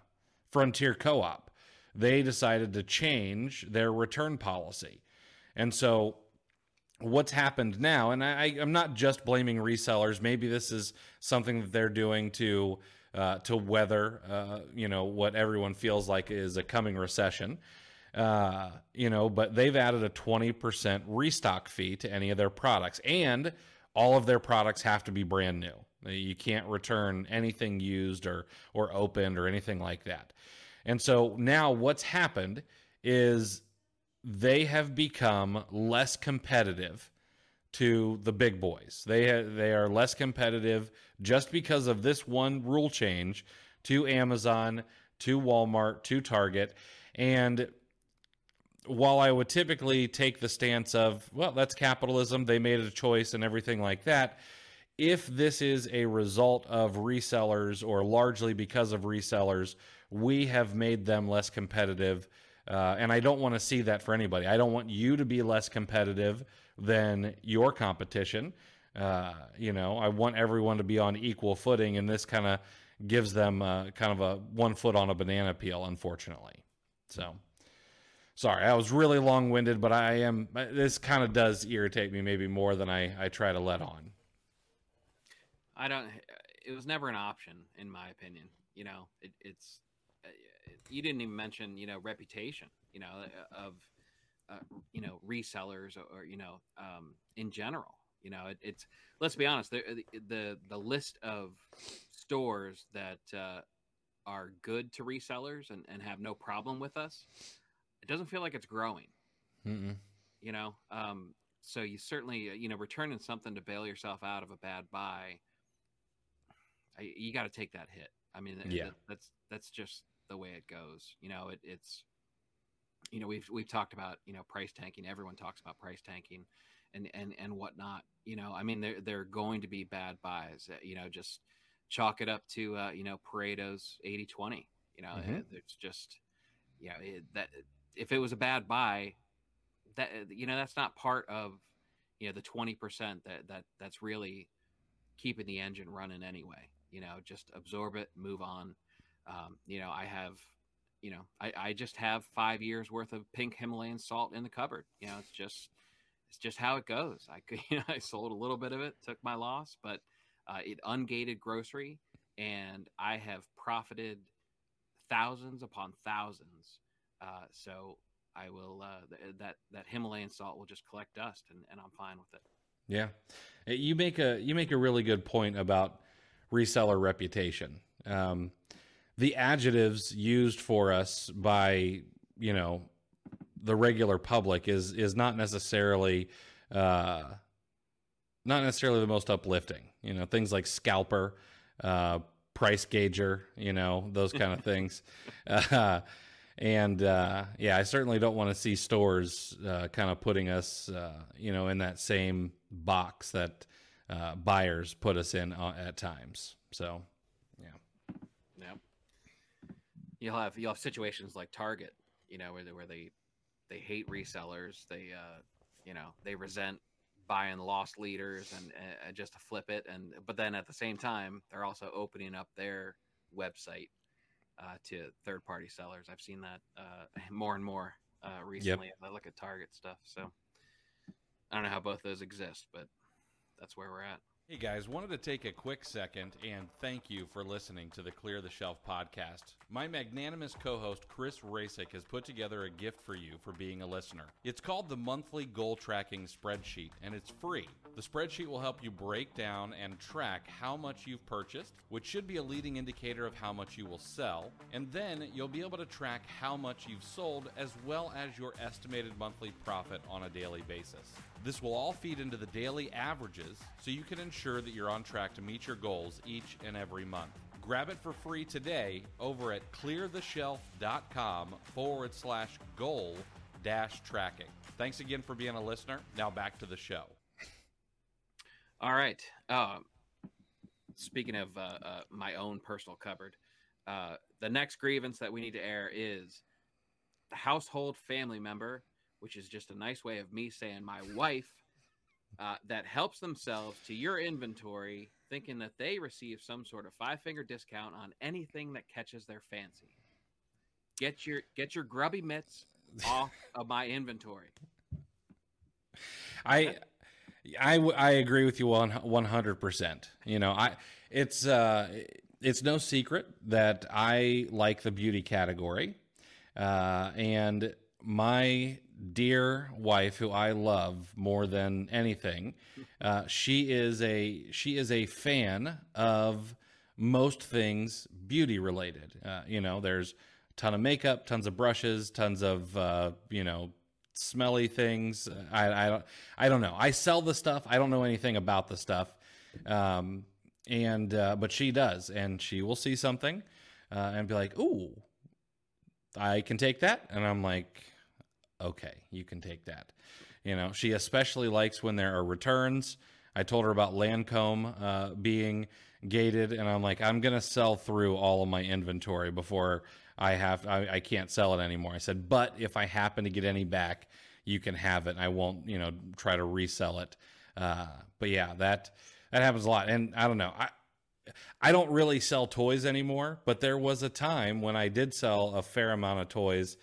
S1: Frontier Co op. They decided to change their return policy. And so what's happened now, and I, am not just blaming resellers. Maybe this is something that they're doing to uh, to weather, uh, you know, what everyone feels like is a coming recession. Uh, you know, but they've added a 20% restock fee to any of their products, and all of their products have to be brand new. You can't return anything used or or opened or anything like that. And so now what's happened is they have become less competitive to the big boys. They they are less competitive just because of this one rule change to Amazon, to Walmart, to Target, and while I would typically take the stance of, well, that's capitalism, they made a choice and everything like that, if this is a result of resellers or largely because of resellers, we have made them less competitive uh, and I don't want to see that for anybody. I don't want you to be less competitive than your competition. Uh, you know, I want everyone to be on equal footing, and this kind of gives them uh, kind of a one foot on a banana peel, unfortunately. So, sorry, I was really long winded, but I am. This kind of does irritate me maybe more than I, I try to let on.
S2: I don't. It was never an option, in my opinion. You know, it, it's you didn't even mention you know reputation you know uh, of uh, you know resellers or, or you know um, in general you know it, it's let's be honest the, the the list of stores that uh, are good to resellers and, and have no problem with us, it doesn't feel like it's growing.
S1: Mm-mm.
S2: You know, um, so you certainly uh, you know returning something to bail yourself out of a bad buy. I, you got to take that hit. I mean,
S1: Yeah.
S2: that, that's that's just the way it goes. You know, it, it's you know we've we've talked about you know price tanking. Everyone talks about price tanking and and and whatnot. You know, I mean, there there are going to be bad buys. uh, You know, just chalk it up to uh, you know Pareto's 80-20. You know,
S1: Mhm.
S2: uh, it's just you know it, that if it was a bad buy, that uh, you know that's not part of you know the 20% that that that's really keeping the engine running anyway you know just absorb it move on um, you know i have you know I, I just have five years worth of pink himalayan salt in the cupboard you know it's just it's just how it goes i could you know i sold a little bit of it took my loss but uh, it ungated grocery and i have profited thousands upon thousands uh, so I will uh, th- that that Himalayan salt will just collect dust, and, and I'm fine with it.
S1: Yeah, you make a you make a really good point about reseller reputation. Um, the adjectives used for us by you know the regular public is is not necessarily uh, not necessarily the most uplifting. You know, things like scalper, uh, price gauger, you know, those kind of things. Uh, and uh, yeah, I certainly don't want to see stores uh, kind of putting us, uh, you know, in that same box that uh, buyers put us in uh, at times. So, yeah,
S2: Yep. You'll have you'll have situations like Target, you know, where they where they they hate resellers. They uh, you know they resent buying lost leaders and uh, just to flip it. And but then at the same time, they're also opening up their website uh, to third party sellers. I've seen that uh, more and more uh, recently as I look at Target stuff. So I don't know how both those exist, but that's where we're at.
S1: Hey guys, wanted to take a quick second and thank you for listening to the Clear the Shelf podcast. My magnanimous co host Chris Rasick has put together a gift for you for being a listener. It's called the Monthly Goal Tracking Spreadsheet, and it's free. The spreadsheet will help you break down and track how much you've purchased, which should be a leading indicator of how much you will sell, and then you'll be able to track how much you've sold as well as your estimated monthly profit on a daily basis. This will all feed into the daily averages so you can ensure that you're on track to meet your goals each and every month. Grab it for free today over at cleartheshelf.com forward slash goal dash tracking. Thanks again for being a listener. Now back to the show.
S2: All right. Um, speaking of uh, uh, my own personal cupboard, uh, the next grievance that we need to air is the household family member, which is just a nice way of me saying my wife, uh, that helps themselves to your inventory, thinking that they receive some sort of five finger discount on anything that catches their fancy. Get your get your grubby mitts off of my inventory.
S1: I I, w- I agree with you one one hundred percent. You know, I it's uh it's no secret that I like the beauty category, uh, and my dear wife, who I love more than anything, uh, she is a she is a fan of most things beauty related. Uh, you know, there's a ton of makeup, tons of brushes, tons of uh, you know smelly things. I, I don't I don't know. I sell the stuff. I don't know anything about the stuff. Um, and uh, but she does, and she will see something uh, and be like, "Ooh, I can take that," and I'm like, "Okay, you can take that." You know, she especially likes when there are returns. I told her about Lancome uh, being gated, and I'm like, I'm gonna sell through all of my inventory before I have I, I can't sell it anymore. I said, but if I happen to get any back, you can have it. I won't, you know, try to resell it. Uh, but yeah, that that happens a lot. And I don't know. I I don't really sell toys anymore, but there was a time when I did sell a fair amount of toys,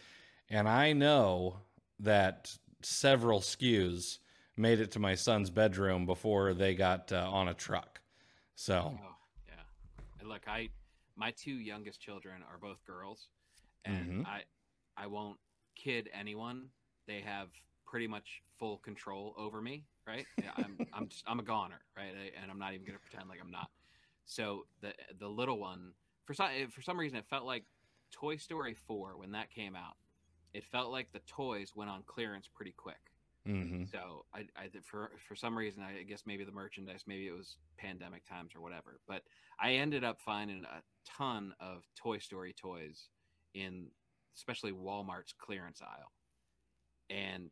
S1: and I know that several SKUs made it to my son's bedroom before they got uh, on a truck. So
S2: Oh, yeah. Look, I my two youngest children are both girls, and
S1: Mhm.
S2: I I won't kid anyone. They have pretty much full control over me, right? I'm I'm just, I'm a goner, right? I- And I'm not even gonna pretend like I'm not. So the the little one, for some for some reason it felt like Toy Story 4 when that came out. It felt like the toys went on clearance pretty quick.
S1: Mm-hmm.
S2: So I, I for for some reason I guess maybe the merchandise, maybe it was pandemic times or whatever. But I ended up finding a ton of Toy Story toys in especially Walmart's clearance aisle, and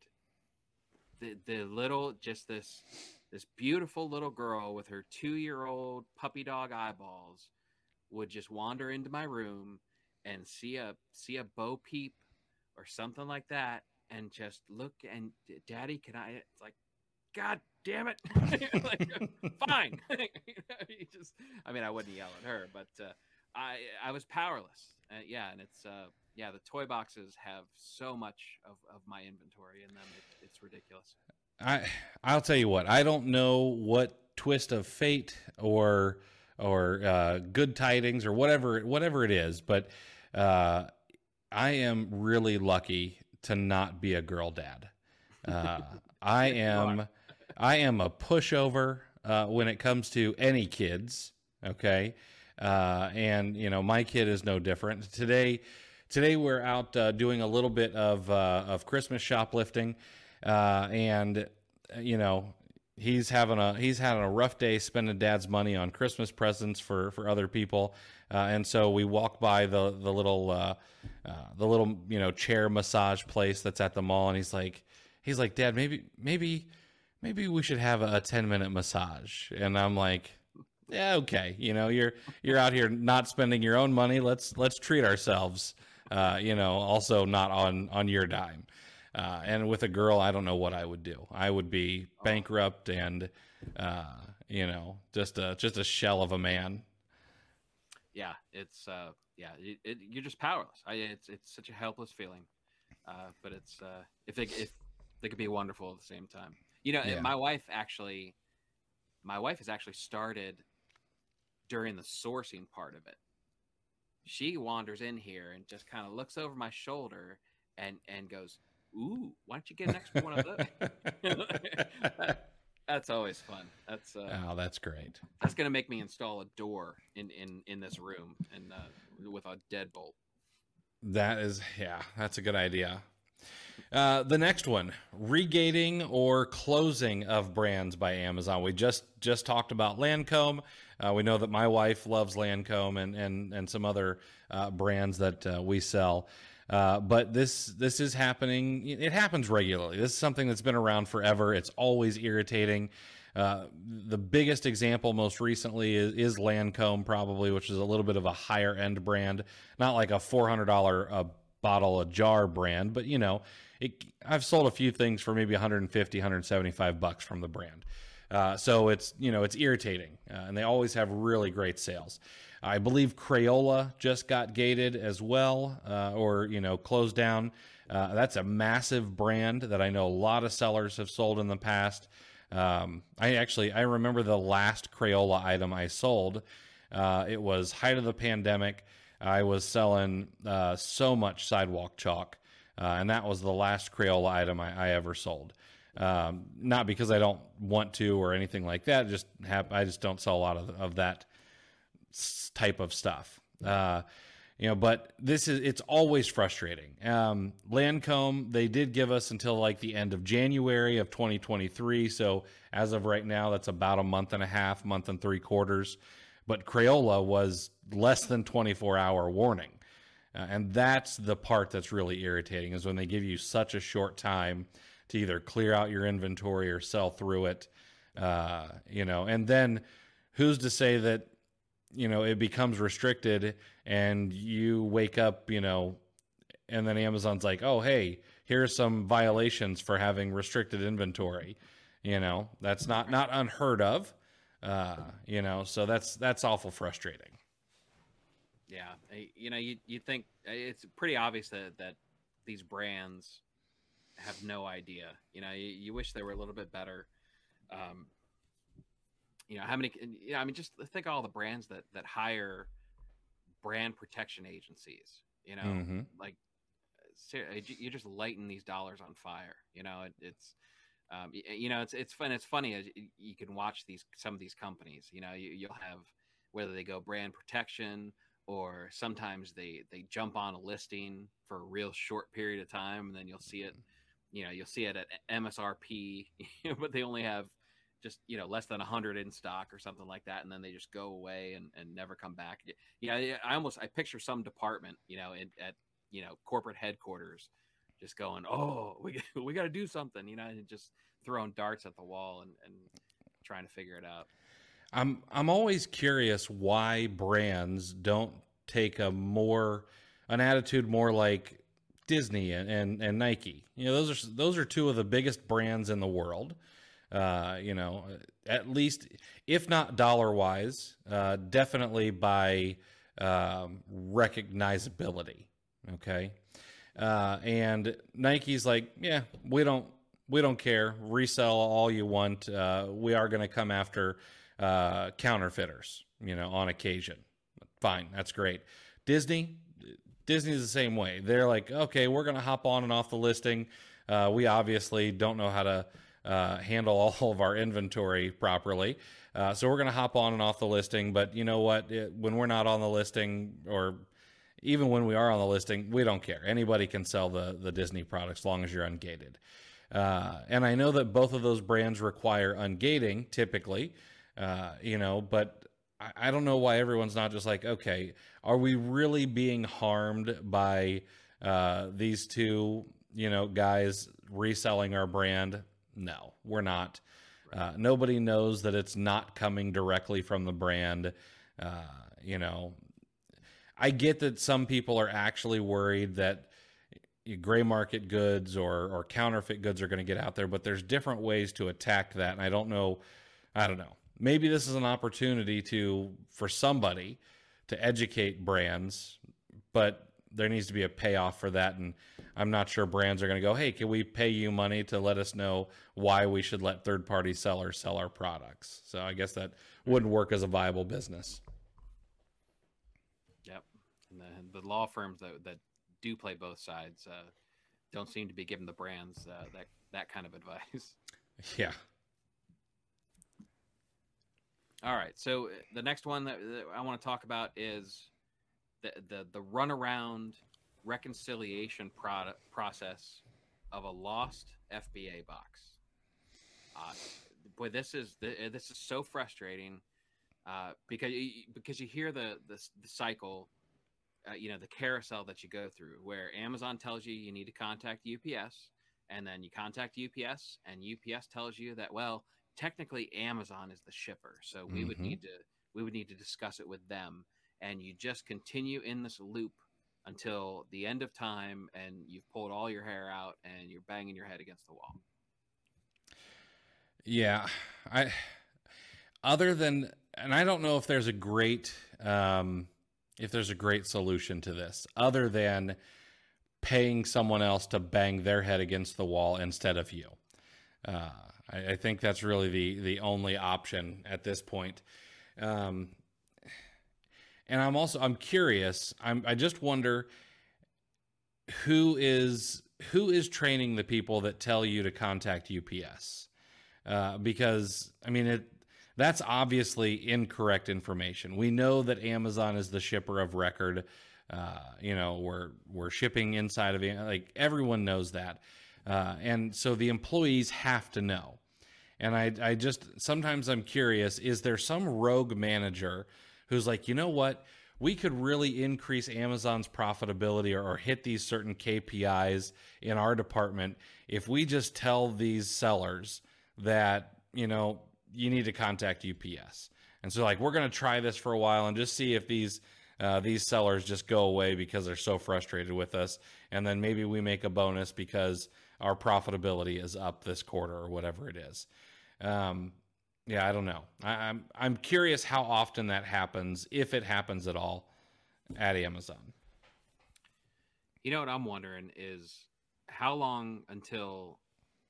S2: the the little just this this beautiful little girl with her two year old puppy dog eyeballs would just wander into my room and see a see a Bo Peep or something like that and just look and daddy can i it's like god damn it. Like, fine. Just i mean i wouldn't yell at her but uh, i i was powerless uh, yeah and it's uh yeah the toy boxes have so much of, of my inventory in them it, it's ridiculous
S1: I I'll tell you what. I don't know what twist of fate or or uh, good tidings or whatever whatever it is, but uh, I am really lucky to not be a girl dad. Uh, I am I am a pushover uh, when it comes to any kids. Okay, uh, and you know my kid is no different. Today, today we're out uh, doing a little bit of uh, of Christmas shoplifting, uh, and you know he's having a he's having a rough day spending dad's money on Christmas presents for for other people, uh, and so we walk by the the little uh, uh, the little you know chair massage place that's at the mall, and he's like he's like Dad maybe maybe maybe we should have a, a ten minute massage, and I'm like. Yeah, okay. You know, you're you're out here not spending your own money. Let's let's treat ourselves. Uh, you know, also not on on your dime. Uh, and with a girl, I don't know what I would do. I would be bankrupt and, uh, you know, just a just a shell of a man.
S2: Yeah, it's uh, yeah, it, it, you're just powerless. I, it's it's such a helpless feeling, uh, but it's uh, if they if they could be wonderful at the same time. You know,
S1: Yeah.
S2: my wife actually, my wife has actually started during the sourcing part of it. She wanders in here and just kind of looks over my shoulder and and goes, "Ooh, why don't you get an extra one of those?" That's always fun. That's uh,
S1: oh, that's great.
S2: that's gonna make me install a door in in in this room and uh, with a deadbolt.
S1: That is, yeah, that's a good idea. Uh, the next one, regating or closing of brands by Amazon. We just just talked about Lancome. Uh, we know that my wife loves Lancome and and and some other uh, brands that uh, we sell. Uh, but this this is happening. It happens regularly. This is something that's been around forever. It's always irritating. Uh, the biggest example most recently is, is Lancome, probably, which is a little bit of a higher end brand, not like a four hundred dollar a bottle a jar brand, but you know, it, I've sold a few things for maybe 150, 175 bucks from the brand. Uh, so it's you know it's irritating, uh, and they always have really great sales. I believe Crayola just got gated as well, uh, or you know closed down. Uh, that's a massive brand that I know a lot of sellers have sold in the past. Um, I actually I remember the last Crayola item I sold. Uh, it was height of the pandemic. I was selling so much sidewalk chalk, and that was the last Crayola item I, I ever sold. Um, not because I don't want to or anything like that. Just have I just don't sell a lot of, of that s- type of stuff. Uh, you know, but this is it's always frustrating. Um, Lancome they did give us until like the end of January of 2023. So as of right now, that's about a month and a half, month and three quarters. But Crayola was less than 24 hour warning. Uh, and that's the part that's really irritating is when they give you such a short time to either clear out your inventory or sell through it. Uh, you know, and then who's to say that you know it becomes restricted and you wake up, you know, and then Amazon's like, "Oh, hey, here's some violations for having restricted inventory." You know, that's not not unheard of. Uh, you know, so that's that's awful frustrating.
S2: Yeah, you know, you you think it's pretty obvious that that these brands have no idea. You know, you, you wish they were a little bit better. Um, you know, how many? You know, I mean, just think of all the brands that that hire brand protection agencies. You know,
S1: Mhm.
S2: like you you just lighten these dollars on fire. You know, it, it's. Um, you know, it's it's fun. It's funny as you can watch these some of these companies. You know, you, you'll have whether they go brand protection or sometimes they they jump on a listing for a real short period of time and then you'll see it you know you'll see it at msrp but they only have just you know less than 100 in stock or something like that and then they just go away and, and never come back. Yeah i almost i picture some department you know in, at you know corporate headquarters just going oh we, we got to do something you know and just throwing darts at the wall and, and trying to figure it out.
S1: I'm i'm always curious why brands don't take a more an attitude more like disney and, and, and nike you know those are those are two of the biggest brands in the world uh, you know, at least if not dollar wise, uh, definitely by um, recognizability. Okay, uh, and Nike's like, yeah, we don't we don't care. Resell all you want. Uh, we are going to come after uh, counterfeiters. You know, on occasion. Fine, that's great. Disney, Disney's the same way. They're like, okay, we're going to hop on and off the listing. Uh, we obviously don't know how to uh, handle all of our inventory properly. Uh, so we're going to hop on and off the listing. But you know what? It, when we're not on the listing, or even when we are on the listing, we don't care. Anybody can sell the the Disney products as long as you're ungated. Uh, and I know that both of those brands require ungating typically, uh, you know, but I, I, don't know why everyone's not just like, okay, are we really being harmed by uh, these two, you know, guys reselling our brand? No, we're not. Uh, nobody knows that it's not coming directly from the brand. Uh, you know, I get that some people are actually worried that gray market goods or or counterfeit goods are going to get out there, but there's different ways to attack that, and I don't know. I don't know. Maybe this is an opportunity to for somebody to educate brands, but there needs to be a payoff for that, and I'm not sure brands are going to go, hey, can we pay you money to let us know why we should let third party sellers sell our products? So I guess that wouldn't work as a viable business.
S2: Yep. And the, the law firms that, that do play both sides uh, don't seem to be giving the brands uh, that, that kind of advice.
S1: Yeah.
S2: All right. So uh, the next one that, that I want to talk about is the the the runaround reconciliation process of a lost FBA box. Uh, boy, this is this is so frustrating uh, because because you hear the the, the cycle, uh, you know, the carousel that you go through, where Amazon tells you you need to contact UPS, and then you contact UPS, and UPS tells you that well, technically Amazon is the shipper, so we mm-hmm. would need to we would need to discuss it with them, and you just continue in this loop until the end of time and you've pulled all your hair out and you're banging your head against the wall.
S1: Yeah. I other than and I don't know if there's a great um if there's a great solution to this other than paying someone else to bang their head against the wall instead of you. Uh, I, I, think that's really the the only option at this point. Um, and I'm also I'm curious. I'm I just wonder who is who is training the people that tell you to contact UPS, uh, because I mean it. That's obviously incorrect information. We know that Amazon is the shipper of record. Uh, you know, we're we're shipping inside of like everyone knows that, uh, and so the employees have to know. And I I just sometimes I'm curious: is there some rogue manager? who's like, you know what? We could really increase Amazon's profitability or, or hit these certain KPIs in our department if we just tell these sellers that, you know, you need to contact UPS. And so, like, we're going to try this for a while and just see if these uh, these sellers just go away because they're so frustrated with us, and then maybe we make a bonus because our profitability is up this quarter or whatever it is. Um, yeah, I don't know. I, am I'm, I'm curious how often that happens, if it happens at all, at Amazon.
S2: You know what I'm wondering is how long until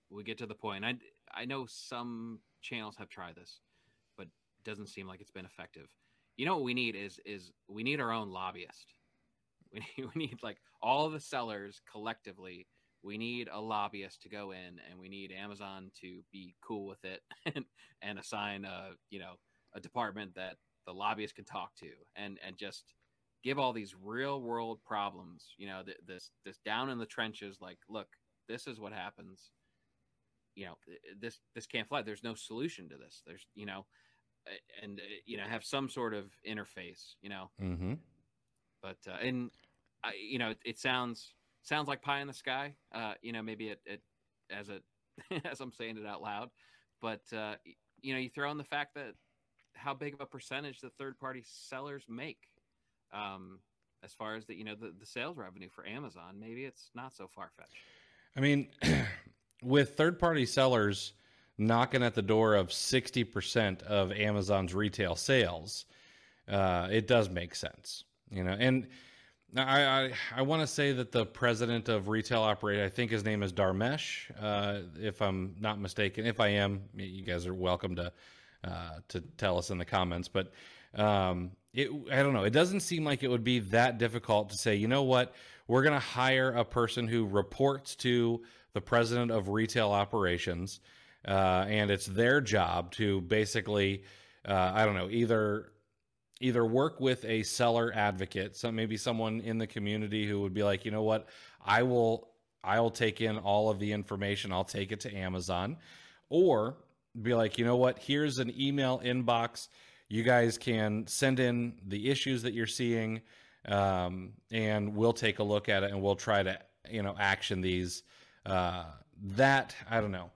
S2: we get to the point. I I know some channels have tried this, but doesn't seem like it's been effective. You know what we need is is we need our own lobbyist. We need, we need like all the sellers collectively we need a lobbyist to go in and we need amazon to be cool with it and, and assign a you know a department that the lobbyist can talk to and and just give all these real world problems, you know, th- this this down in the trenches, like, look, this is what happens. You know, this this can't fly. There's no solution to this. There's, you know, and you know, have some sort of interface, you know.
S1: Mm-hmm.
S2: But uh, and I, you know, it, it, sounds sounds like pie in the sky. Uh, you know, maybe it, it as a as I'm saying it out loud, but uh, you know, you throw in the fact that how big of a percentage the third party sellers make um, as far as the you know the, the sales revenue for Amazon. Maybe it's not so far fetched.
S1: I mean, with third party sellers knocking at the door of 60% of Amazon's retail sales, uh, it does make sense, you know, and I, I, I want to say that the president of retail operate, I think his name is Dharmesh, uh, if I'm not mistaken. If I am, you guys are welcome to uh, to tell us in the comments. But um, it, I don't know. It doesn't seem like it would be that difficult to say, you know what, we're going to hire a person who reports to the president of retail operations, uh, and it's their job to basically, uh, I don't know, either either work with a seller advocate, so maybe someone in the community who would be like, you know what, I will I will take in all of the information, I'll take it to Amazon, or be like, you know what, here's an email inbox. You guys can send in the issues that you're seeing, um, and we'll take a look at it and we'll try to you know action these. Uh, that I don't know.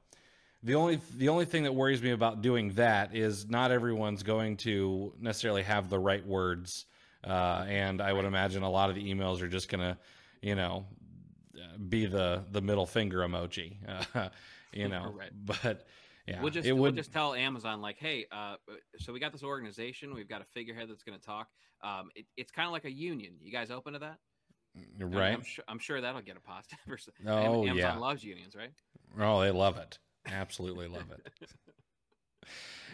S1: The only the only thing that worries me about doing that is not everyone's going to necessarily have the right words, uh, and I would imagine a lot of the emails are just gonna, you know, be the the middle finger emoji, uh, you know. right. But yeah,
S2: we'll just we'll just tell Amazon like, hey, uh, so we got this organization, we've got a figurehead that's going to talk. Um, it, it's kind of like a union. You guys open to that?
S1: Right.
S2: I'm, sure, I'm sure that'll get a positive.
S1: oh
S2: Amazon
S1: yeah,
S2: loves unions, right?
S1: Oh, they love it. Absolutely love it.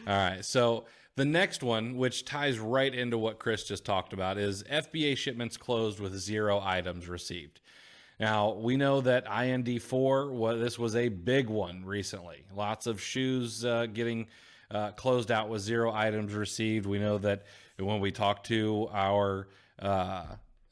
S1: All right. So the next one, which ties right into what Chris just talked about, is FBA shipments closed with zero items received. Now, we know that IND4, well, this was a big one recently. Lots of shoes uh, getting uh, closed out with zero items received. We know that when we talk to our uh,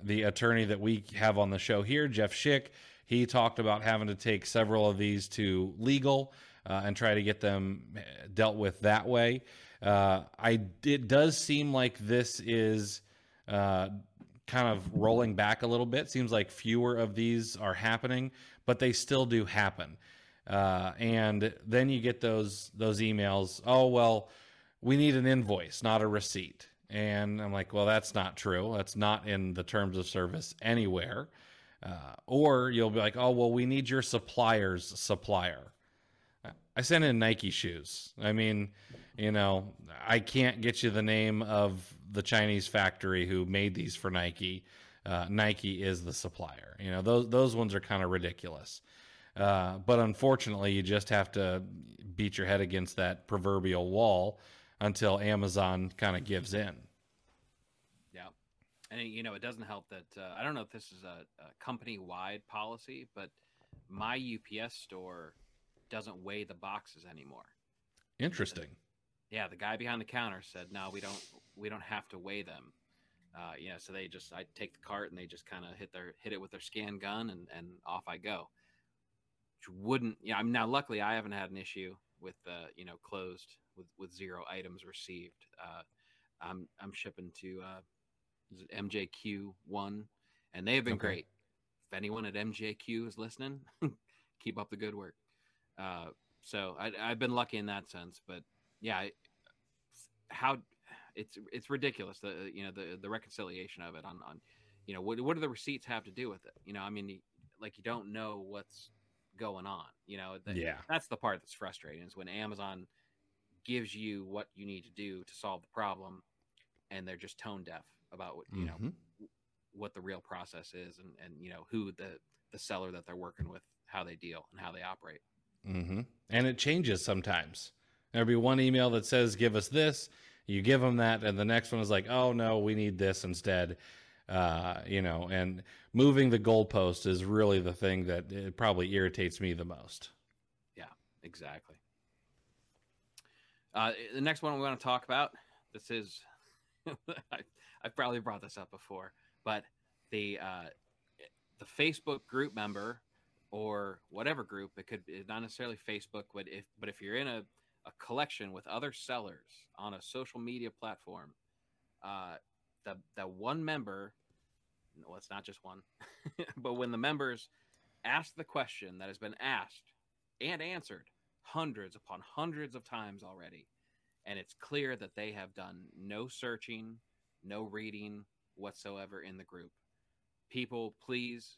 S1: the attorney that we have on the show here, Jeff Schick, he talked about having to take several of these to legal uh, and try to get them uh, dealt with that way. Uh, I it does seem like this is uh, kind of rolling back a little bit. Seems like fewer of these are happening, but they still do happen. Uh, and then you get those those emails. Oh well, we need an invoice, not a receipt. And I'm like, well, that's not true. That's not in the terms of service anywhere. Uh, or you'll be like, oh well, we need your supplier's supplier. I sent in Nike shoes. I mean, you know, I can't get you the name of the Chinese factory who made these for Nike. Uh, Nike is the supplier. You know, those those ones are kind of ridiculous. Uh, but unfortunately, you just have to beat your head against that proverbial wall until Amazon kind of gives in.
S2: And you know, it doesn't help that uh, I don't know if this is a, a company wide policy, but my UPS store doesn't weigh the boxes anymore.
S1: Interesting.
S2: Yeah, the guy behind the counter said, "No, we don't. We don't have to weigh them." Uh, you know, so they just I take the cart and they just kind of hit their hit it with their scan gun and and off I go. Which wouldn't, yeah. i'm now luckily I haven't had an issue with uh, you know closed with with zero items received. Uh, I'm I'm shipping to uh, MJQ one, and they have been okay. great. If anyone at MJQ is listening, keep up the good work. Uh, so I, have been lucky in that sense, but yeah, how it's it's ridiculous the you know the the reconciliation of it on on you know what what do the receipts have to do with it? You know, I mean, like you don't know what's going on. You know,
S1: the, yeah,
S2: that's the part that's frustrating is when Amazon gives you what you need to do to solve the problem, and they're just tone deaf about what you mm-hmm. know what the real process is and and you know who the the seller that they're working with, how they deal and how they operate.
S1: Mm-hmm. And it changes sometimes. There'll be one email that says, "Give us this." You give them that, and the next one is like, "Oh no, we need this instead." Uh, you know, and moving the goalpost is really the thing that it probably irritates me the most.
S2: Yeah, exactly. Uh, the next one we want to talk about. This is, I, I've probably brought this up before, but the uh, the Facebook group member or whatever group it could be not necessarily Facebook, but if but if you're in a, a collection with other sellers on a social media platform, uh, the the one member, well, it's not just one, but when the members ask the question that has been asked and answered hundreds upon hundreds of times already, and it's clear that they have done no searching, no reading whatsoever in the group. People, please,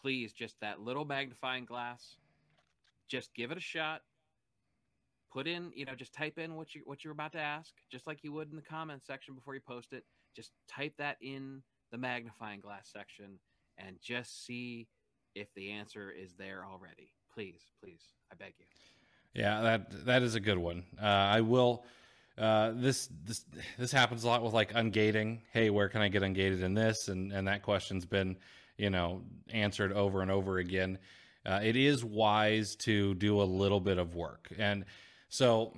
S2: please, just that little magnifying glass, just give it a shot. Put in, you know, just type in what you what you're about to ask, just like you would in the comment section before you post it. Just type that in the magnifying glass section and just see if the answer is there already. Please, please, I beg you.
S1: Yeah, that that is a good one. Uh, I will. Uh, this this this happens a lot with like ungating. Hey, where can I get ungated in this? And and that question's been you know answered over and over again. Uh, it is wise to do a little bit of work, and so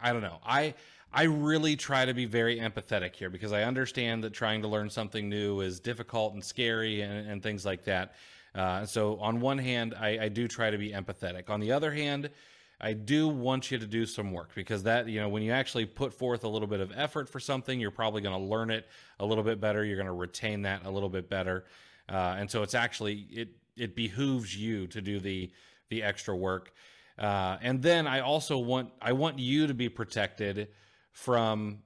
S1: I don't know. I I really try to be very empathetic here because I understand that trying to learn something new is difficult and scary and, and things like that. Uh, so on one hand, I, I do try to be empathetic. On the other hand, I do want you to do some work because that, you know, when you actually put forth a little bit of effort for something, you're probably going to learn it a little bit better. You're going to retain that a little bit better. Uh, and so it's actually, it, it behooves you to do the, the extra work. Uh, and then I also want, I want you to be protected from,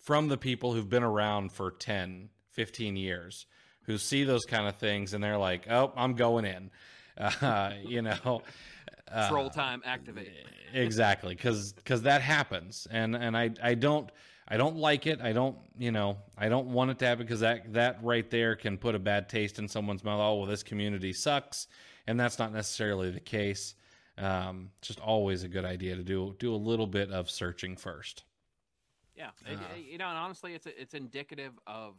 S1: from the people who've been around for 10, 15 years who see those kind of things and they're like, "Oh, I'm going in," uh, you know.
S2: Uh, Troll time activate.
S1: exactly, because because that happens, and and I I don't I don't like it. I don't you know I don't want it to happen because that that right there can put a bad taste in someone's mouth. Oh well, this community sucks, and that's not necessarily the case. Um, just always a good idea to do do a little bit of searching first.
S2: Yeah, uh, you know, and honestly, it's it's indicative of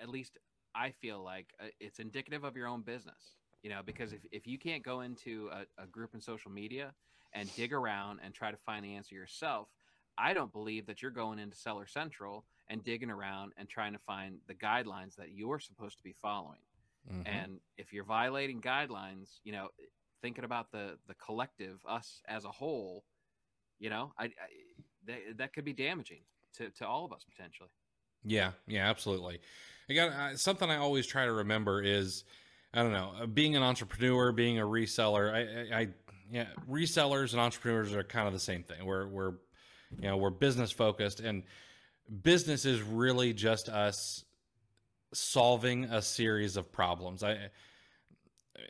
S2: at least I feel like uh, it's indicative of your own business, you know, because if, if you can't go into a, a group in social media and dig around and try to find the answer yourself, I don't believe that you're going into Seller Central and digging around and trying to find the guidelines that you're supposed to be following. Mm-hmm. And if you're violating guidelines, you know, thinking about the the collective, us as a whole, you know, I, I that, that could be damaging to to all of us potentially.
S1: Yeah, yeah, absolutely. I uh, something I always try to remember is I don't know, being an entrepreneur, being a reseller. I, I, I, yeah, resellers and entrepreneurs are kind of the same thing. We're we're you know we're business focused, and business is really just us solving a series of problems. I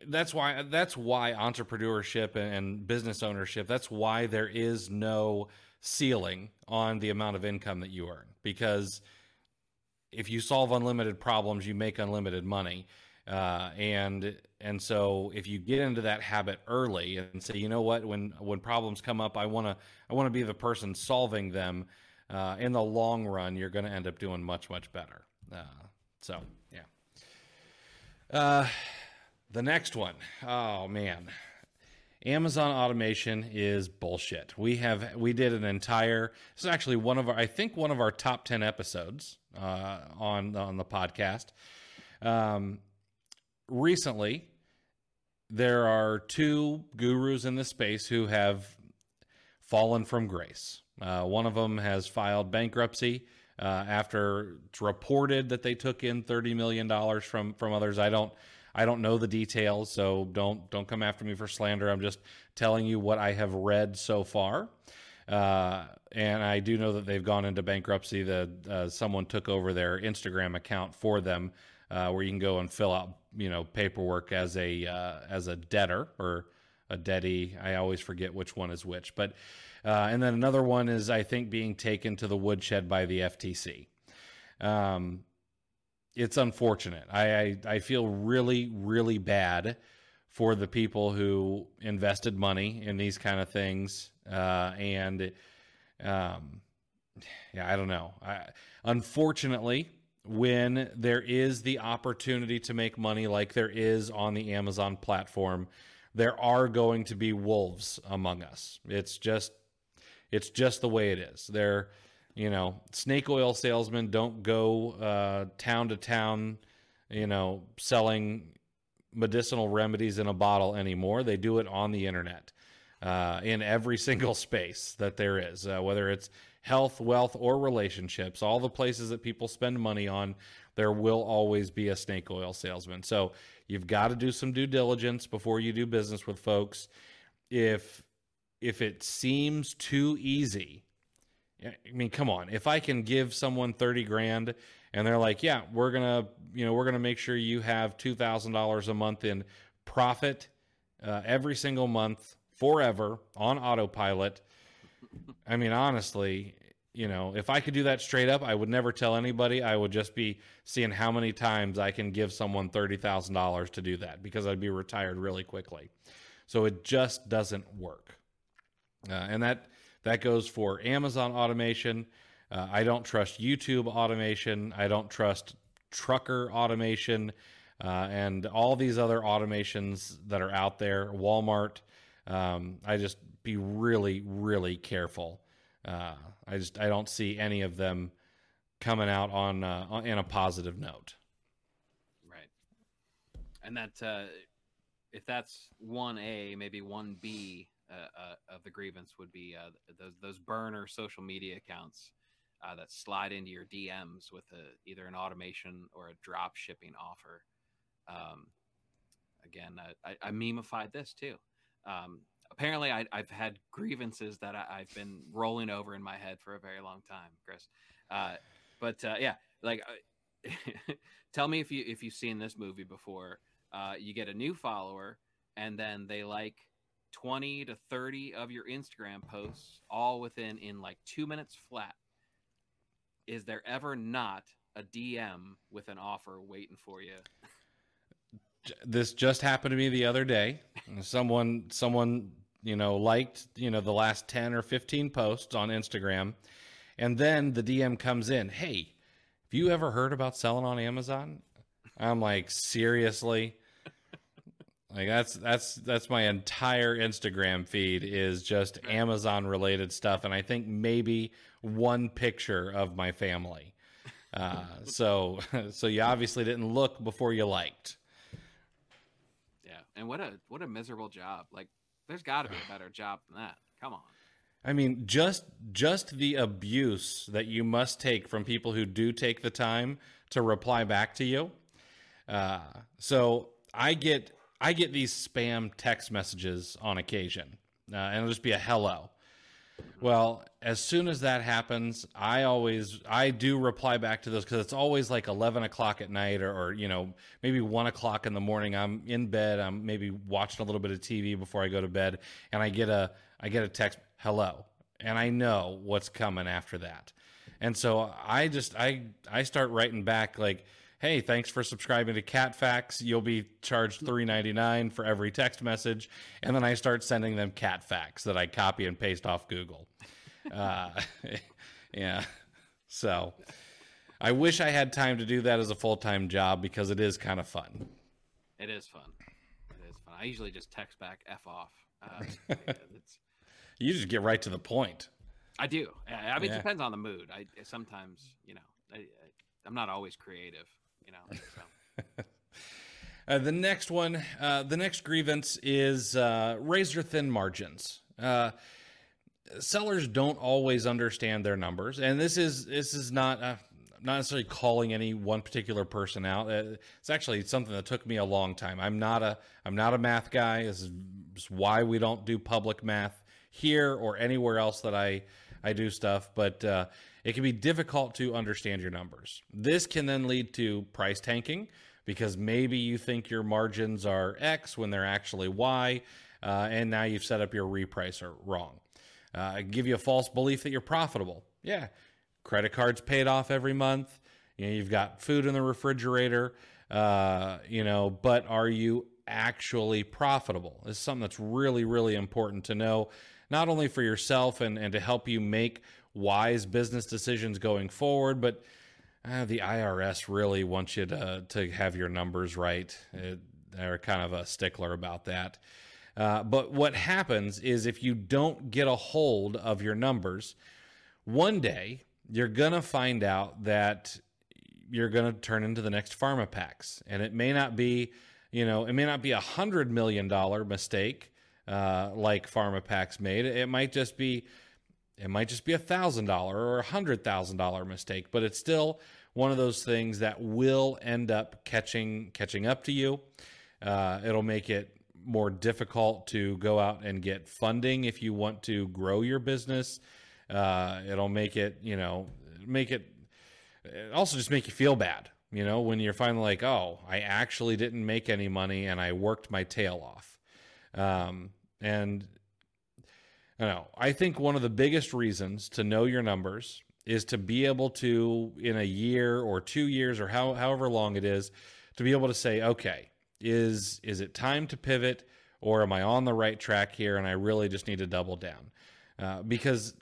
S1: that's why that's why entrepreneurship and business ownership. That's why there is no ceiling on the amount of income that you earn because if you solve unlimited problems, you make unlimited money. Uh, and and so if you get into that habit early and say, you know what, when when problems come up, I want to I want to be the person solving them. Uh, in the long run, you're going to end up doing much much better. Uh, so yeah. Uh, the next one, oh man, Amazon automation is bullshit. We have we did an entire. This is actually one of our I think one of our top ten episodes uh, on on the podcast. Um, recently, there are two gurus in this space who have fallen from grace. Uh, one of them has filed bankruptcy uh, after it's reported that they took in thirty million dollars from from others. I don't I don't know the details, so don't don't come after me for slander. I'm just telling you what I have read so far. Uh, and I do know that they've gone into bankruptcy. That uh, someone took over their Instagram account for them, uh, where you can go and fill out, you know, paperwork as a uh, as a debtor or a debtee. I always forget which one is which. But uh, and then another one is I think being taken to the woodshed by the FTC. Um, it's unfortunate. I, I, I feel really really bad for the people who invested money in these kind of things uh, and um, yeah, I don't know. I, unfortunately, when there is the opportunity to make money like there is on the Amazon platform, there are going to be wolves among us. It's just it's just the way it is. There you know, snake oil salesmen don't go uh, town to town, you know, selling medicinal remedies in a bottle anymore. They do it on the internet uh, in every single space that there is, uh, whether it's health, wealth, or relationships, all the places that people spend money on, there will always be a snake oil salesman. So you've got to do some due diligence before you do business with folks. If if it seems too easy, I mean, come on. If I can give someone 30 grand and they're like, yeah, we're going to, you know, we're going to make sure you have $2,000 a month in profit uh, every single month forever on autopilot. I mean, honestly, you know, if I could do that straight up, I would never tell anybody. I would just be seeing how many times I can give someone $30,000 to do that because I'd be retired really quickly. So it just doesn't work. Uh, and that that goes for Amazon automation. Uh, I don't trust YouTube automation. I don't trust trucker automation uh, and all these other automations that are out there. Walmart. Um, I just be really, really careful. Uh, I just I don't see any of them coming out on uh, in a positive note.
S2: Right, and that uh, if that's one A, maybe one B uh, uh, of the grievance would be uh, those those burner social media accounts that slide into your DMs with a, either an automation or a drop shipping offer. Um, again, I, I memeified this too. Um, apparently I, have had grievances that I, have been rolling over in my head for a very long time, Chris. Uh, but uh, yeah, like, uh, tell me if you if you've seen this movie before. Uh, you get a new follower, and then they like twenty to thirty of your Instagram posts, all within in like two minutes flat. Is there ever not a DM with an offer waiting for you?
S1: this just happened to me the other day. Someone someone you know liked you know the last 10 or 15 posts on Instagram and then the DM comes in, "Hey, have you ever heard about selling on Amazon?" I'm like, "Seriously?" like that's that's that's my entire Instagram feed is just Amazon related stuff and I think maybe one picture of my family. Uh, so so you obviously didn't look before you liked.
S2: And what a what a miserable job. Like there's got to be a better job than that. Come on.
S1: I mean, just just the abuse that you must take from people who do take the time to reply back to you. Uh, so I get I get these spam text messages on occasion, uh, and it'll just be a hello, well, as soon as that happens, I always I do reply back to those because it's always like eleven o'clock at night or, or, you know maybe one o'clock in the morning. I'm in bed. I'm maybe watching a little bit of TV before I go to bed, and I get a I get a text hello, and I know what's coming after that, and so I just I I start writing back like hey, thanks for subscribing to Cat Facts. You'll be charged three ninety nine for every text message, and then I start sending them cat facts that I copy and paste off Google. Uh, yeah, so I wish I had time to do that as a full time job because it is kind of fun.
S2: It is fun. It is fun. I usually just text back f off. Uh,
S1: you just get right to the point.
S2: I do. I mean, yeah. it depends on the mood. I sometimes, you know, I, I'm not always creative you know. So.
S1: uh, the next one, uh, the next grievance is uh, razor thin margins. Uh, sellers don't always understand their numbers, and this is this is not. Uh, not necessarily calling any one particular person out. Uh, it's actually something that took me a long time. I'm not a I'm not a math guy. This is why we don't do public math here or anywhere else that I I do stuff. But uh, it can be difficult to understand your numbers. This can then lead to price tanking because maybe you think your margins are X when they're actually Y, uh, and now you've set up your repricer wrong. Uh, give you a false belief that you're profitable. Yeah, credit cards paid off every month. You know, you've got food in the refrigerator. Uh, you know, but are you actually profitable? This is something that's really, really important to know, not only for yourself and, and to help you make wise business decisions going forward. But uh, the IRS really wants you to to have your numbers right. It, they're kind of a stickler about that. Uh, but what happens is if you don't get a hold of your numbers, one day you're going to find out that you're going to turn into the next Pharmapacks and it may not be you know it may not be a hundred million dollar mistake uh, like Pharmapacks made it might just be it might just be a thousand dollar or a hundred thousand dollar mistake but it's still one of those things that will end up catching catching up to you uh, it'll make it more difficult to go out and get funding if you want to grow your business uh, it'll make it you know make it also just make you feel bad, you know, when you're finally like, oh, I actually didn't make any money and I worked my tail off. Um, and I know, I think one of the biggest reasons to know your numbers is to be able to, in a year or two years or how, however long it is, to be able to say, okay, is is it time to pivot or am I on the right track here and I really just need to double down? Uh, because,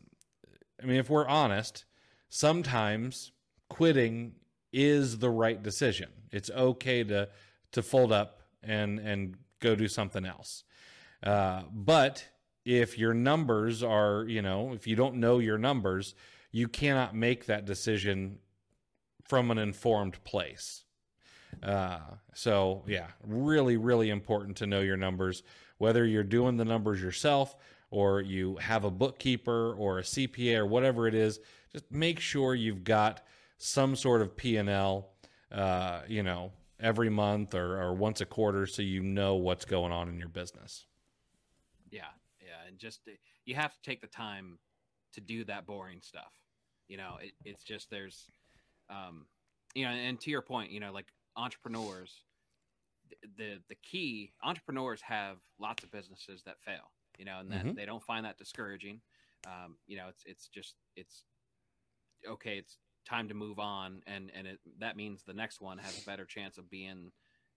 S1: I mean, if we're honest, sometimes quitting is the right decision. It's okay to to fold up and and go do something else. Uh, but if your numbers are, you know, if you don't know your numbers, you cannot make that decision from an informed place. Uh, so yeah, really, really important to know your numbers, whether you're doing the numbers yourself or you have a bookkeeper or a CPA or whatever it is. Just make sure you've got some sort of P&L, uh, you know, every month or, or once a quarter so you know what's going on in your business.
S2: Yeah. And just, you have to take the time to do that boring stuff. You know, it, it's just, there's, um, you know, and to your point, you know, like entrepreneurs, the, the key entrepreneurs have lots of businesses that fail, you know, and then mm-hmm. they don't find that discouraging. Um, you know, it's, it's just, it's okay. It's time to move on, and and it, that means the next one has a better chance of being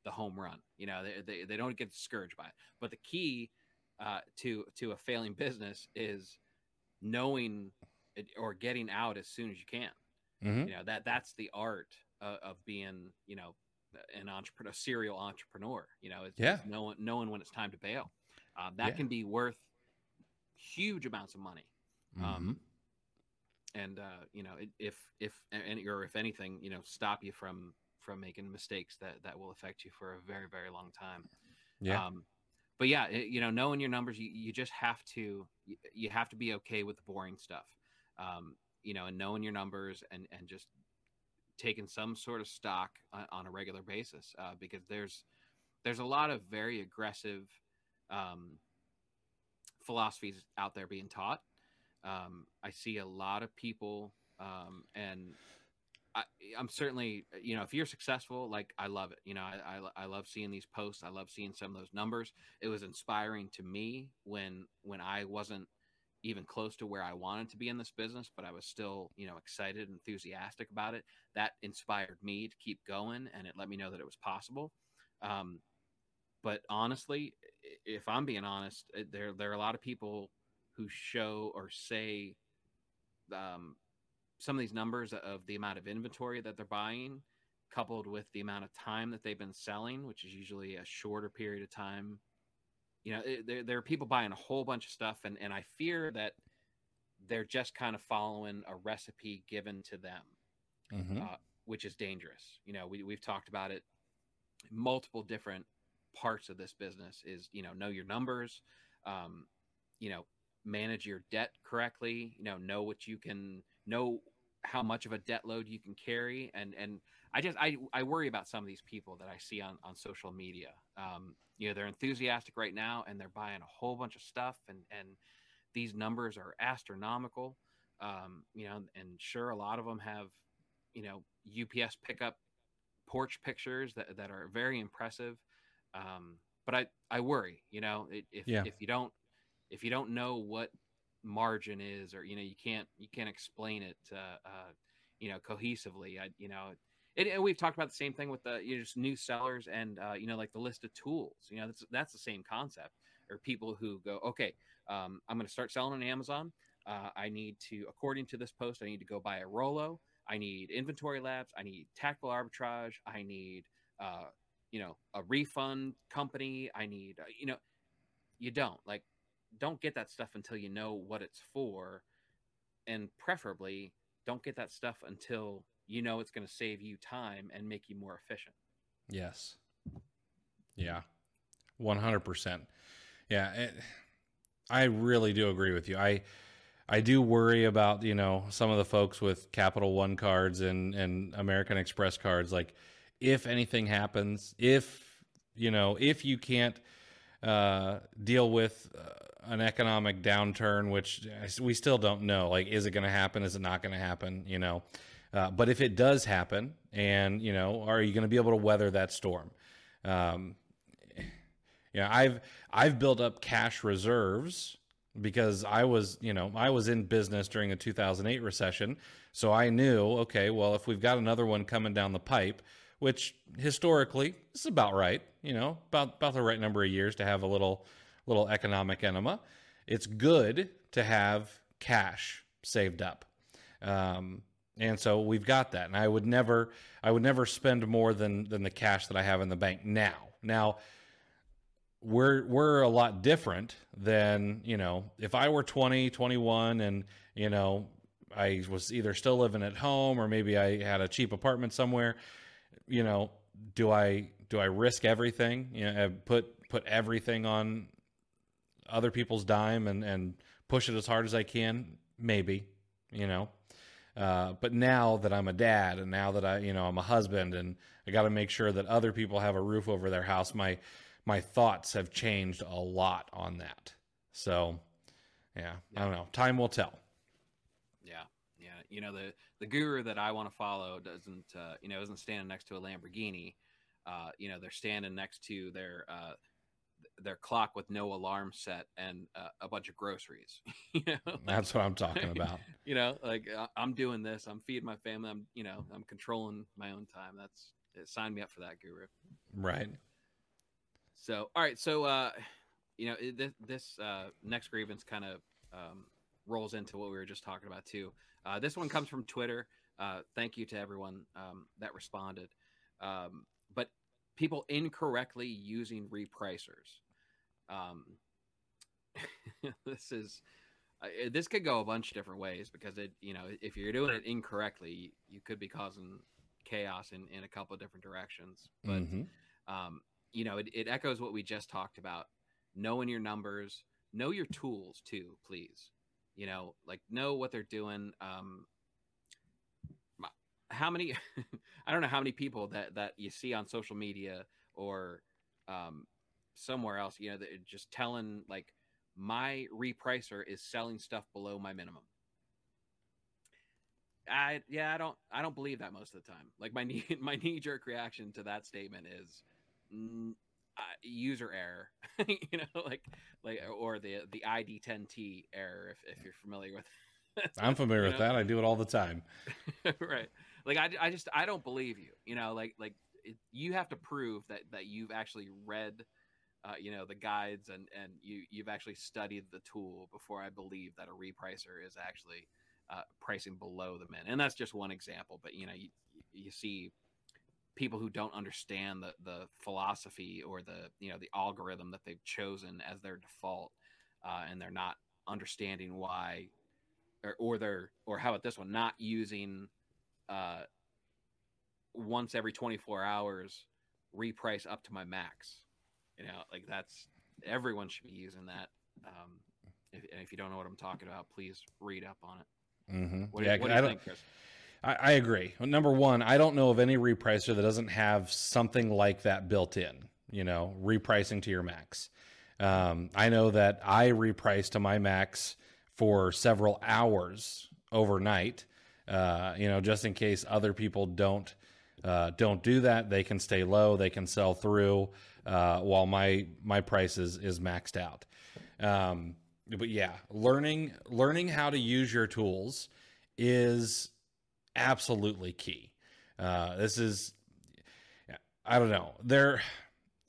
S2: the home run. You know, they they, they don't get discouraged by it. But the key uh, to to a failing business is knowing it, or getting out as soon as you can. Mm-hmm. You know that that's the art of, of being you know an entrepreneur, a serial entrepreneur. You know, it's,
S1: yeah.
S2: It's knowing knowing when it's time to bail. Uh, that yeah. can be worth huge amounts of money. Um, mm-hmm. Um, and uh, you know if if any or if anything you know stop you from from making mistakes that that will affect you for a very very long time
S1: yeah um,
S2: but yeah you know knowing your numbers you, you just have to you, have to be okay with the boring stuff um, you know and knowing your numbers and and just taking some sort of stock on, on a regular basis uh, because there's there's a lot of very aggressive um, philosophies out there being taught. Um, I see a lot of people, um, and I, am certainly, you know, if you're successful, like I love it. You know, I, I, I love seeing these posts. I love seeing some of those numbers. It was inspiring to me when when I wasn't even close to where I wanted to be in this business, but I was still, you know, excited, enthusiastic about it. That inspired me to keep going, and it let me know that it was possible. Um, but honestly, if I'm being honest, there there are a lot of people who show or say um, some of these numbers of the amount of inventory that they're buying, coupled with the amount of time that they've been selling, which is usually a shorter period of time. You know, it, there, there are people buying a whole bunch of stuff, and, and I fear that they're just kind of following a recipe given to them, mm-hmm. uh, which is dangerous. You know, we, we've talked about it multiple different parts of this business is, you know, know your numbers, um, you know, manage your debt correctly you know know what you can know how much of a debt load you can carry. And and i just i i worry about some of these people that i see on on social media. Um you know they're enthusiastic right now and they're buying a whole bunch of stuff. And and these numbers are astronomical. Um you know and sure a lot of them have you know ups pickup porch pictures that, that are very impressive. Um but i i worry you know if yeah. if you don't if you don't know what margin is or you know you can't you can't explain it uh, uh you know cohesively. I, you know it, and we've talked about the same thing with the you know, just new sellers and uh, you know like the list of tools you know that's that's the same concept. Or people who go okay um, i'm going to start selling on amazon. Uh, i need to according to this post i need to go buy a Rollo. i need inventory labs. I need tactical arbitrage. I need uh, you know a refund company. I need uh, you know you don't like don't get that stuff until you know what it's for and preferably don't get that stuff until you know it's going to save you time and make you more efficient.
S1: Yes. Yeah. 100%. Yeah, it, I really do agree with you. I I do worry about, you know, some of the folks with Capital One cards and and American Express cards like if anything happens, if you know, if you can't uh, deal with uh, an economic downturn, which we still don't know. Like, is it going to happen? Is it not going to happen? You know, uh, but if it does happen, and you know, are you going to be able to weather that storm? Um, yeah, I've I've built up cash reserves because I was, you know, I was in business during the 2008 recession, so I knew, okay, well, if we've got another one coming down the pipe, which historically is about right, you know, about about the right number of years to have a little little economic enema. It's good to have cash saved up. Um, and so we've got that. And I would never I would never spend more than than the cash that I have in the bank now. Now we're we're a lot different than, you know, if I were 20, 21 and, you know, I was either still living at home or maybe I had a cheap apartment somewhere you know, do I do I risk everything? You know, put put everything on other people's dime and and push it as hard as I can? Maybe, you know. Uh, but now that I'm a dad and now that I, you know, I'm a husband and I got to make sure that other people have a roof over their house, my my thoughts have changed a lot on that. So, yeah, yeah. I don't know. Time will tell.
S2: Yeah, yeah. You know the the guru that I want to follow doesn't, uh, you know, isn't standing next to a Lamborghini. Uh, you know, they're standing next to their uh, their clock with no alarm set and uh, a bunch of groceries. you know, like,
S1: that's what I'm talking about.
S2: you know, like uh, I'm doing this, I'm feeding my family, I'm, you know, I'm controlling my own time. That's it. Sign me up for that, guru.
S1: Right.
S2: So, all right, so uh, you know, this this uh, next grievance kind of um, rolls into what we were just talking about too. Uh, this one comes from Twitter. Uh, thank you to everyone um, that responded. Um, but people incorrectly using repricers. Um, this is uh, this could go a bunch of different ways because it you know if you're doing it incorrectly, you could be causing chaos in in a couple of different directions. But mm-hmm. um, you know it, it echoes what we just talked about. Knowing your numbers, know your tools too, please you know like know what they're doing um how many i don't know how many people that that you see on social media or um somewhere else you know that just telling like my repricer is selling stuff below my minimum i yeah i don't i don't believe that most of the time like my knee my knee jerk reaction to that statement is uh, user error, you know, like like or the the ID10T error if, if you're familiar with.
S1: I'm familiar with know? that. I do it all the time.
S2: right. Like I, I just I don't believe you. You know, like like it, you have to prove that that you've actually read uh, you know the guides and and you you've actually studied the tool before I believe that a repricer is actually uh, pricing below the min. And that's just one example, but you know you you see people who don't understand the the philosophy or the you know the algorithm that they've chosen as their default, uh, and they're not understanding why, or or they're or how about this one not using, uh, once every twenty four hours reprice up to my max. You know, like that's everyone should be using that. Um, if, if you don't know what I'm talking about, please read up on it.
S1: Mm-hmm. What, yeah, what do you think, Chris? I, I agree. Number one, I don't know of any repricer that doesn't have something like that built in. You know, repricing to your max. Um, I know that I reprice to my max for several hours overnight. Uh, you know, just in case other people don't uh, don't do that, they can stay low, they can sell through uh, while my my price is is maxed out. Um, but yeah, learning learning how to use your tools is absolutely key. Uh, this is, I don't know, there.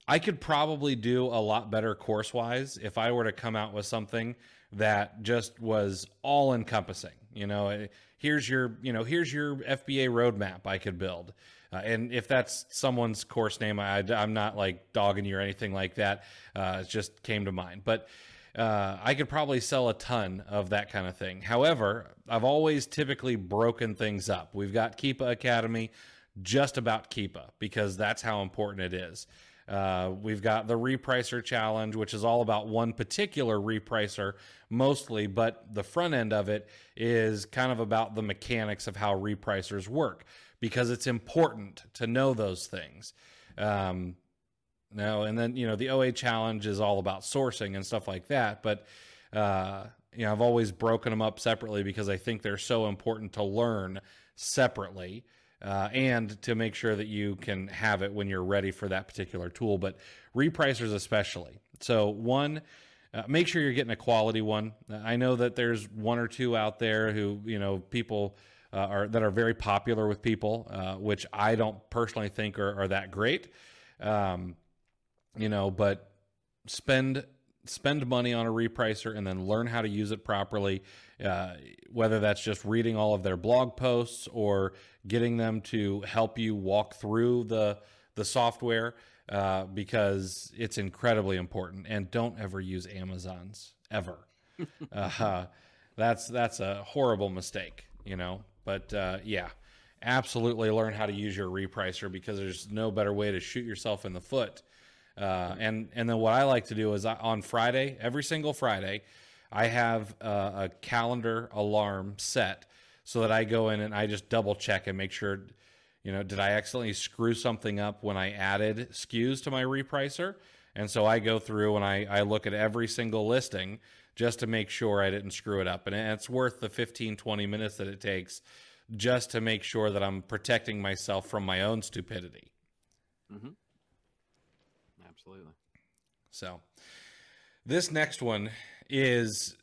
S1: I could probably do a lot better course wise if I were to come out with something that just was all encompassing. You know, eh, here's your, you know, here's your FBA roadmap I could build. Uh, and if that's someone's course name, I, am not like dogging you or anything like that. Uh, it just came to mind. But uh, I could probably sell a ton of that kind of thing. However, I've always typically broken things up. We've got Keepa Academy just about Keepa because that's how important it is. Uh, we've got the repricer challenge, which is all about one particular repricer mostly, but the front end of it is kind of about the mechanics of how repricers work because it's important to know those things. Um, no, and then you know the OA challenge is all about sourcing and stuff like that, but uh, you know I've always broken them up separately because I think they're so important to learn separately uh, and to make sure that you can have it when you're ready for that particular tool. But repricers, especially. So, one, uh, make sure you're getting a quality one. I know that there's one or two out there who, you know, people. Uh, are that are very popular with people, uh, which I don't personally think are, are that great. Um, you know, but spend spend money on a repricer and then learn how to use it properly. Uh, whether that's just reading all of their blog posts or getting them to help you walk through the the software, uh, because it's incredibly important. And don't ever use Amazon's ever. uh, that's that's a horrible mistake, you know. But uh, yeah, absolutely learn how to use your repricer because there's no better way to shoot yourself in the foot uh, and and then what I like to do is I, on Friday, every single Friday, I have a, a calendar alarm set so that I go in and I just double check and make sure, you know, did I accidentally screw something up when I added SKUs to my repricer? And so I go through and I, I look at every single listing just to make sure I didn't screw it up. And it's worth the 15, 20 minutes that it takes just to make sure that I'm protecting myself from my own stupidity.
S2: Mm-hmm. Absolutely.
S1: So, this next one is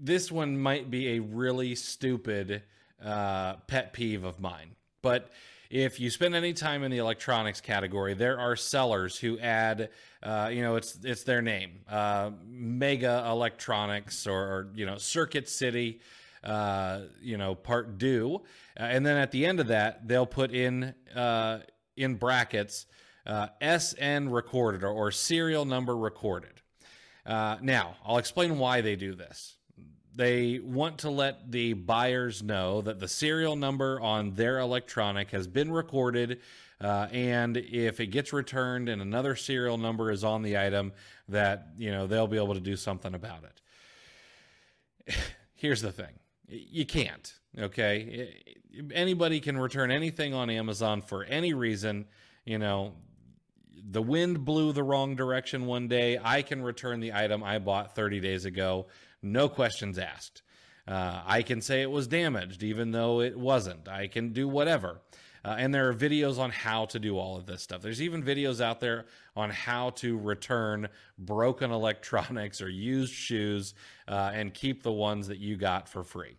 S1: this one might be a really stupid uh, pet peeve of mine, but if you spend any time in the electronics category, there are sellers who add, uh, you know, it's it's their name, uh, Mega Electronics or, or, you know Circuit City, uh, you know Part Do, and then at the end of that they'll put in uh, in brackets uh, SN recorded or, or, serial number recorded. Uh, now, I'll explain why they do this. They want to let the buyers know that the serial number on their electronic has been recorded, uh, and if it gets returned and another serial number is on the item, that you know they'll be able to do something about it. Here's the thing: you can't. Okay, anybody can return anything on Amazon for any reason. You know, the wind blew the wrong direction one day. I can return the item I bought 30 days ago, no questions asked. Uh, I can say it was damaged, even though it wasn't. I can do whatever. Uh, and there are videos on how to do all of this stuff. There's even videos out there on how to return broken electronics or used shoes uh, and keep the ones that you got for free.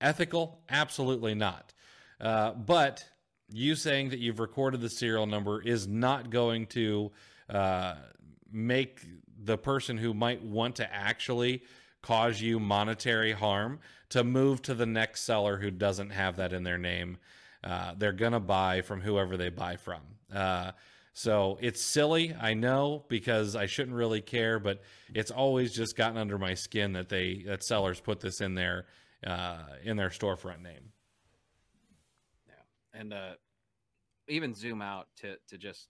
S1: Ethical? Absolutely not. Uh, but you saying that you've recorded the serial number is not going to uh, make the person who might want to actually cause you monetary harm to move to the next seller who doesn't have that in their name. Uh, they're going to buy from whoever they buy from. Uh, so it's silly, I know, because I shouldn't really care, but it's always just gotten under my skin that they that sellers put this in their uh, in their storefront name Yeah,
S2: and uh, even zoom out to to just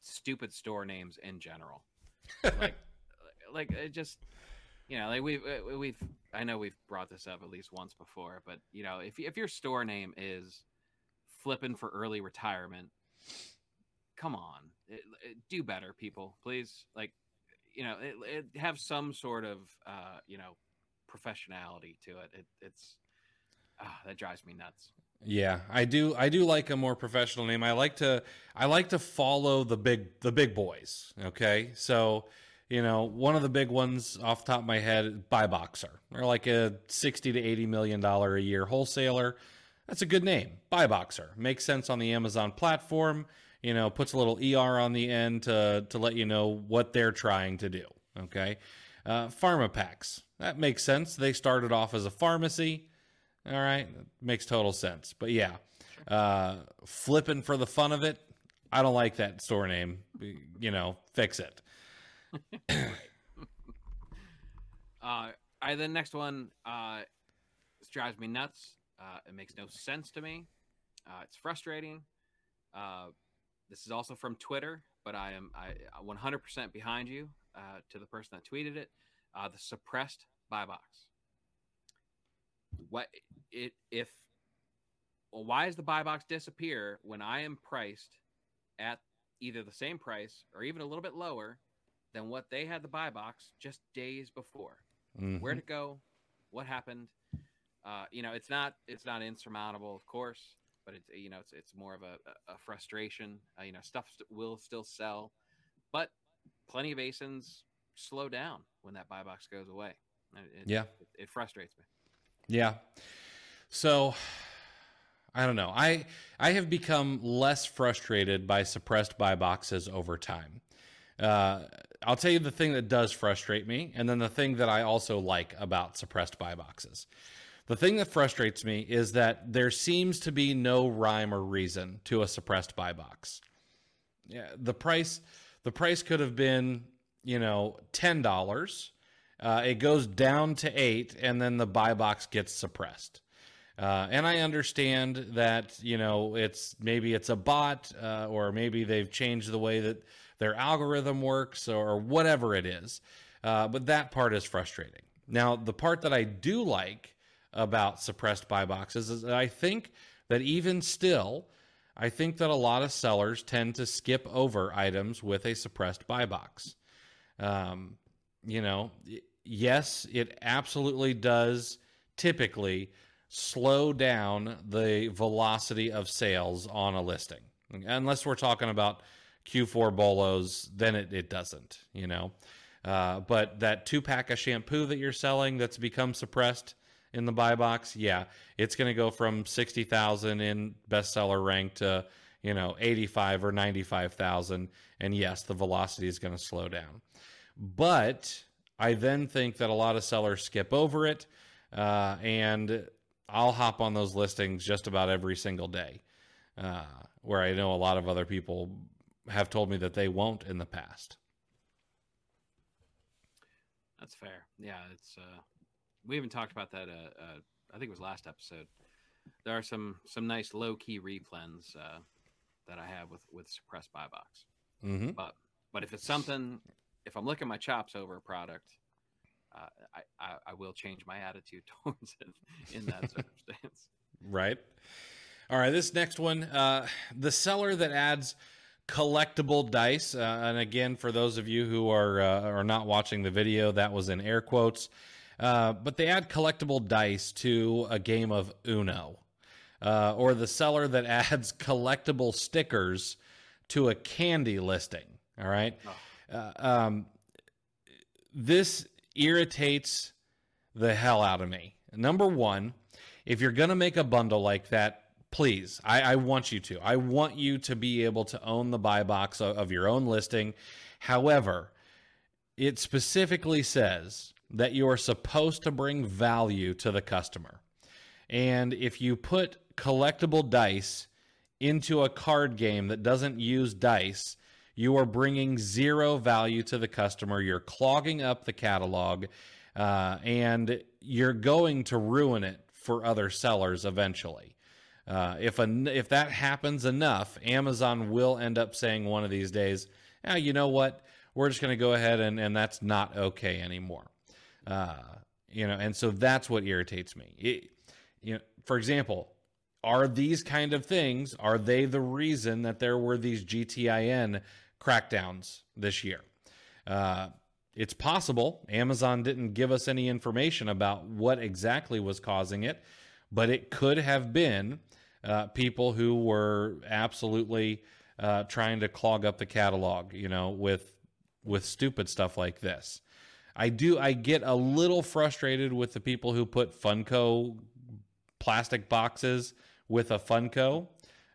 S2: stupid store names in general. like, like it just you know, like we've uh, we've I know we've brought this up at least once before, but you know, if if your store name is flipping for early retirement, come on, it, it, do better, people, please. Like, you know, it, have some sort of uh, you know professionality to it. it's ah, that drives me nuts.
S1: Yeah, I do. I do like a more professional name. I like to. I like to follow the big the big boys. Okay, so you know one of the big ones off the top of my head, is Buy Boxer. They're like a sixty to eighty million dollar a year wholesaler. That's a good name, Buy Boxer. Makes sense on the Amazon platform. You know, puts a little er on the end to to let you know what they're trying to do. Okay, uh, Pharmapacks. That makes sense. They started off as a pharmacy all right, makes total sense. But yeah, uh, flipping for the fun of it, I don't like that store name. You know, fix it.
S2: Uh, I the next one. Uh, drives me nuts. Uh, it makes no sense to me. Uh, it's frustrating. Uh, this is also from Twitter, but I am I 100% behind you. Uh, to the person that tweeted it, uh, the suppressed buy box. What it if? Well, why does the buy box disappear when I am priced at either the same price or even a little bit lower than what they had the buy box just days before?
S1: Mhm.
S2: Where'd it go? What happened? Uh, you know, it's not it's not insurmountable, of course, but it's you know it's it's more of a, a frustration. Uh, you know, stuff st- will still sell, but plenty of ASINs slow down when that buy box goes away. It, it-
S1: Yeah.
S2: it, it frustrates me.
S1: Yeah. So I don't know. I I have become less frustrated by suppressed buy boxes over time. Uh, I'll tell you the thing that does frustrate me, and then the thing that I also like about suppressed buy boxes. The thing that frustrates me is that there seems to be no rhyme or reason to a suppressed buy box. Yeah, the price the price could have been, you know, ten dollars. Uh, it goes down to eight, and then the buy box gets suppressed. Uh, and I understand that you know it's maybe it's a bot, uh, or maybe they've changed the way that their algorithm works, or whatever it is. Uh, but that part is frustrating. Now, the part that I do like about suppressed buy boxes is that I think that even still, I think that a lot of sellers tend to skip over items with a suppressed buy box. Um, you know, yes, it absolutely does typically slow down the velocity of sales on a listing. Unless we're talking about Q4 bolos, then it, it doesn't, you know. Uh, but that two pack of shampoo that you're selling that's become suppressed in the buy box, yeah, it's going to go from 60,000 in bestseller rank to, you know, 85 or 95,000. And yes, the velocity is going to slow down. But I then think that a lot of sellers skip over it. Uh, and I'll hop on those listings just about every single day, uh, where I know a lot of other people have told me that they won't in the past.
S2: That's fair. Yeah, it's uh we even talked about that uh, uh I think it was last episode. There are some some nice low key replens uh that I have with with suppressed buy box.
S1: Mm-hmm.
S2: But but if it's something if I'm licking my chops over a product, uh, I, I I will change my attitude towards it in that circumstance.
S1: Right. All right. This next one, uh, the seller that adds collectible dice, uh, and again, for those of you who are uh, are not watching the video, that was in air quotes. Uh, but they add collectible dice to a game of Uno, uh, or the seller that adds collectible stickers to a candy listing. All right. Uh, um, this irritates the hell out of me. Number one, if you're going to make a bundle like that, please, I, I want you to. I want you to be able to own the buy box of, of your own listing. However, it specifically says that you are supposed to bring value to the customer. And if you put collectible dice into a card game that doesn't use dice, you are bringing zero value to the customer. You're clogging up the catalog, uh, and you're going to ruin it for other sellers eventually. Uh, if a, if that happens enough, Amazon will end up saying one of these days, ah, you know what? We're just going to go ahead and, and that's not okay anymore. Uh, you know, and so that's what irritates me. It, you know, for example, are these kind of things are they the reason that there were these GTIN crackdowns this year? Uh, it's possible. Amazon didn't give us any information about what exactly was causing it, but it could have been uh, people who were absolutely uh, trying to clog up the catalog, you know, with with stupid stuff like this. I do. I get a little frustrated with the people who put Funko plastic boxes with a Funko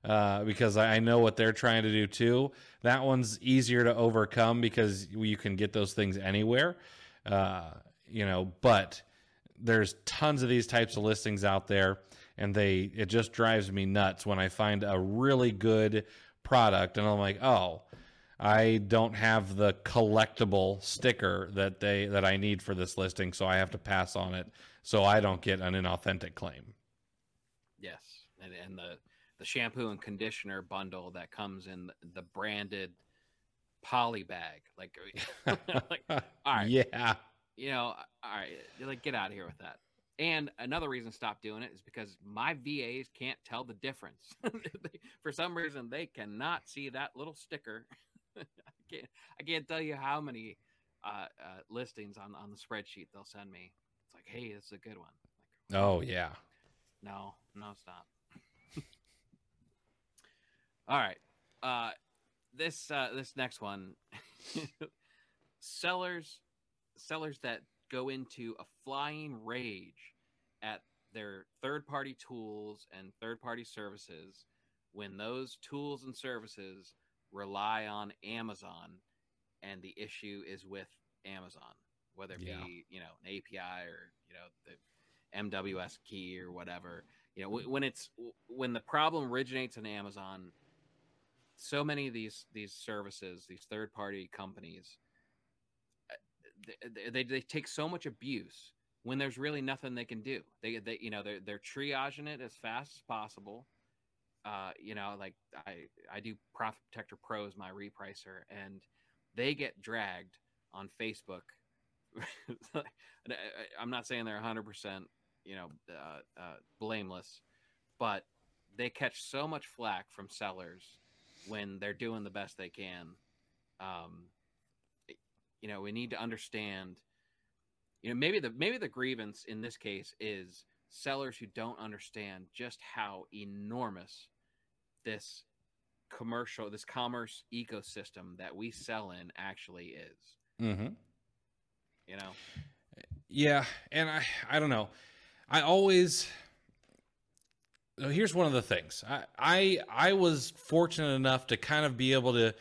S1: uh, because I know what they're trying to do too. That one's easier to overcome because you can get those things anywhere, uh, you know. But there's tons of these types of listings out there, and they it just drives me nuts when I find a really good product and I'm like, oh. I don't have the collectible sticker that they that I need for this listing, so I have to pass on it so I don't get an inauthentic claim.
S2: Yes, and, and the the shampoo and conditioner bundle that comes in the branded poly bag, like, like all right,
S1: yeah,
S2: you know, all right, like get out of here with that. And another reason to stop doing it is because my VAs can't tell the difference. For some reason, they cannot see that little sticker. I can't. I can't tell you how many uh, uh, listings on on the spreadsheet they'll send me. It's like, hey, this is a good one.
S1: Like, oh yeah.
S2: No, no, stop. All right. Uh, this uh, this next one, sellers sellers that go into a flying rage at their third party tools and third party services when those tools and services rely on Amazon and the issue is with Amazon, whether it yeah. be, you know, an API or, you know, the MWS key or whatever. You know, when it's when the problem originates in Amazon, so many of these these services, these third party companies they, they, they take so much abuse when there's really nothing they can do. They, they you know, they're, they're triaging it as fast as possible. Uh, you know, like I, I do Profit Protector Pro as my repricer, and they get dragged on Facebook. I'm not saying they're 100%, you know, uh, uh, blameless, but they catch so much flack from sellers when they're doing the best they can. Um, you know, we need to understand. You know, maybe the maybe the grievance in this case is sellers who don't understand just how enormous this commercial, this commerce ecosystem that we sell in actually is.
S1: Mm-hmm.
S2: You know.
S1: Yeah, and I I don't know. I always here's one of the things. I, I I was fortunate enough to kind of be able to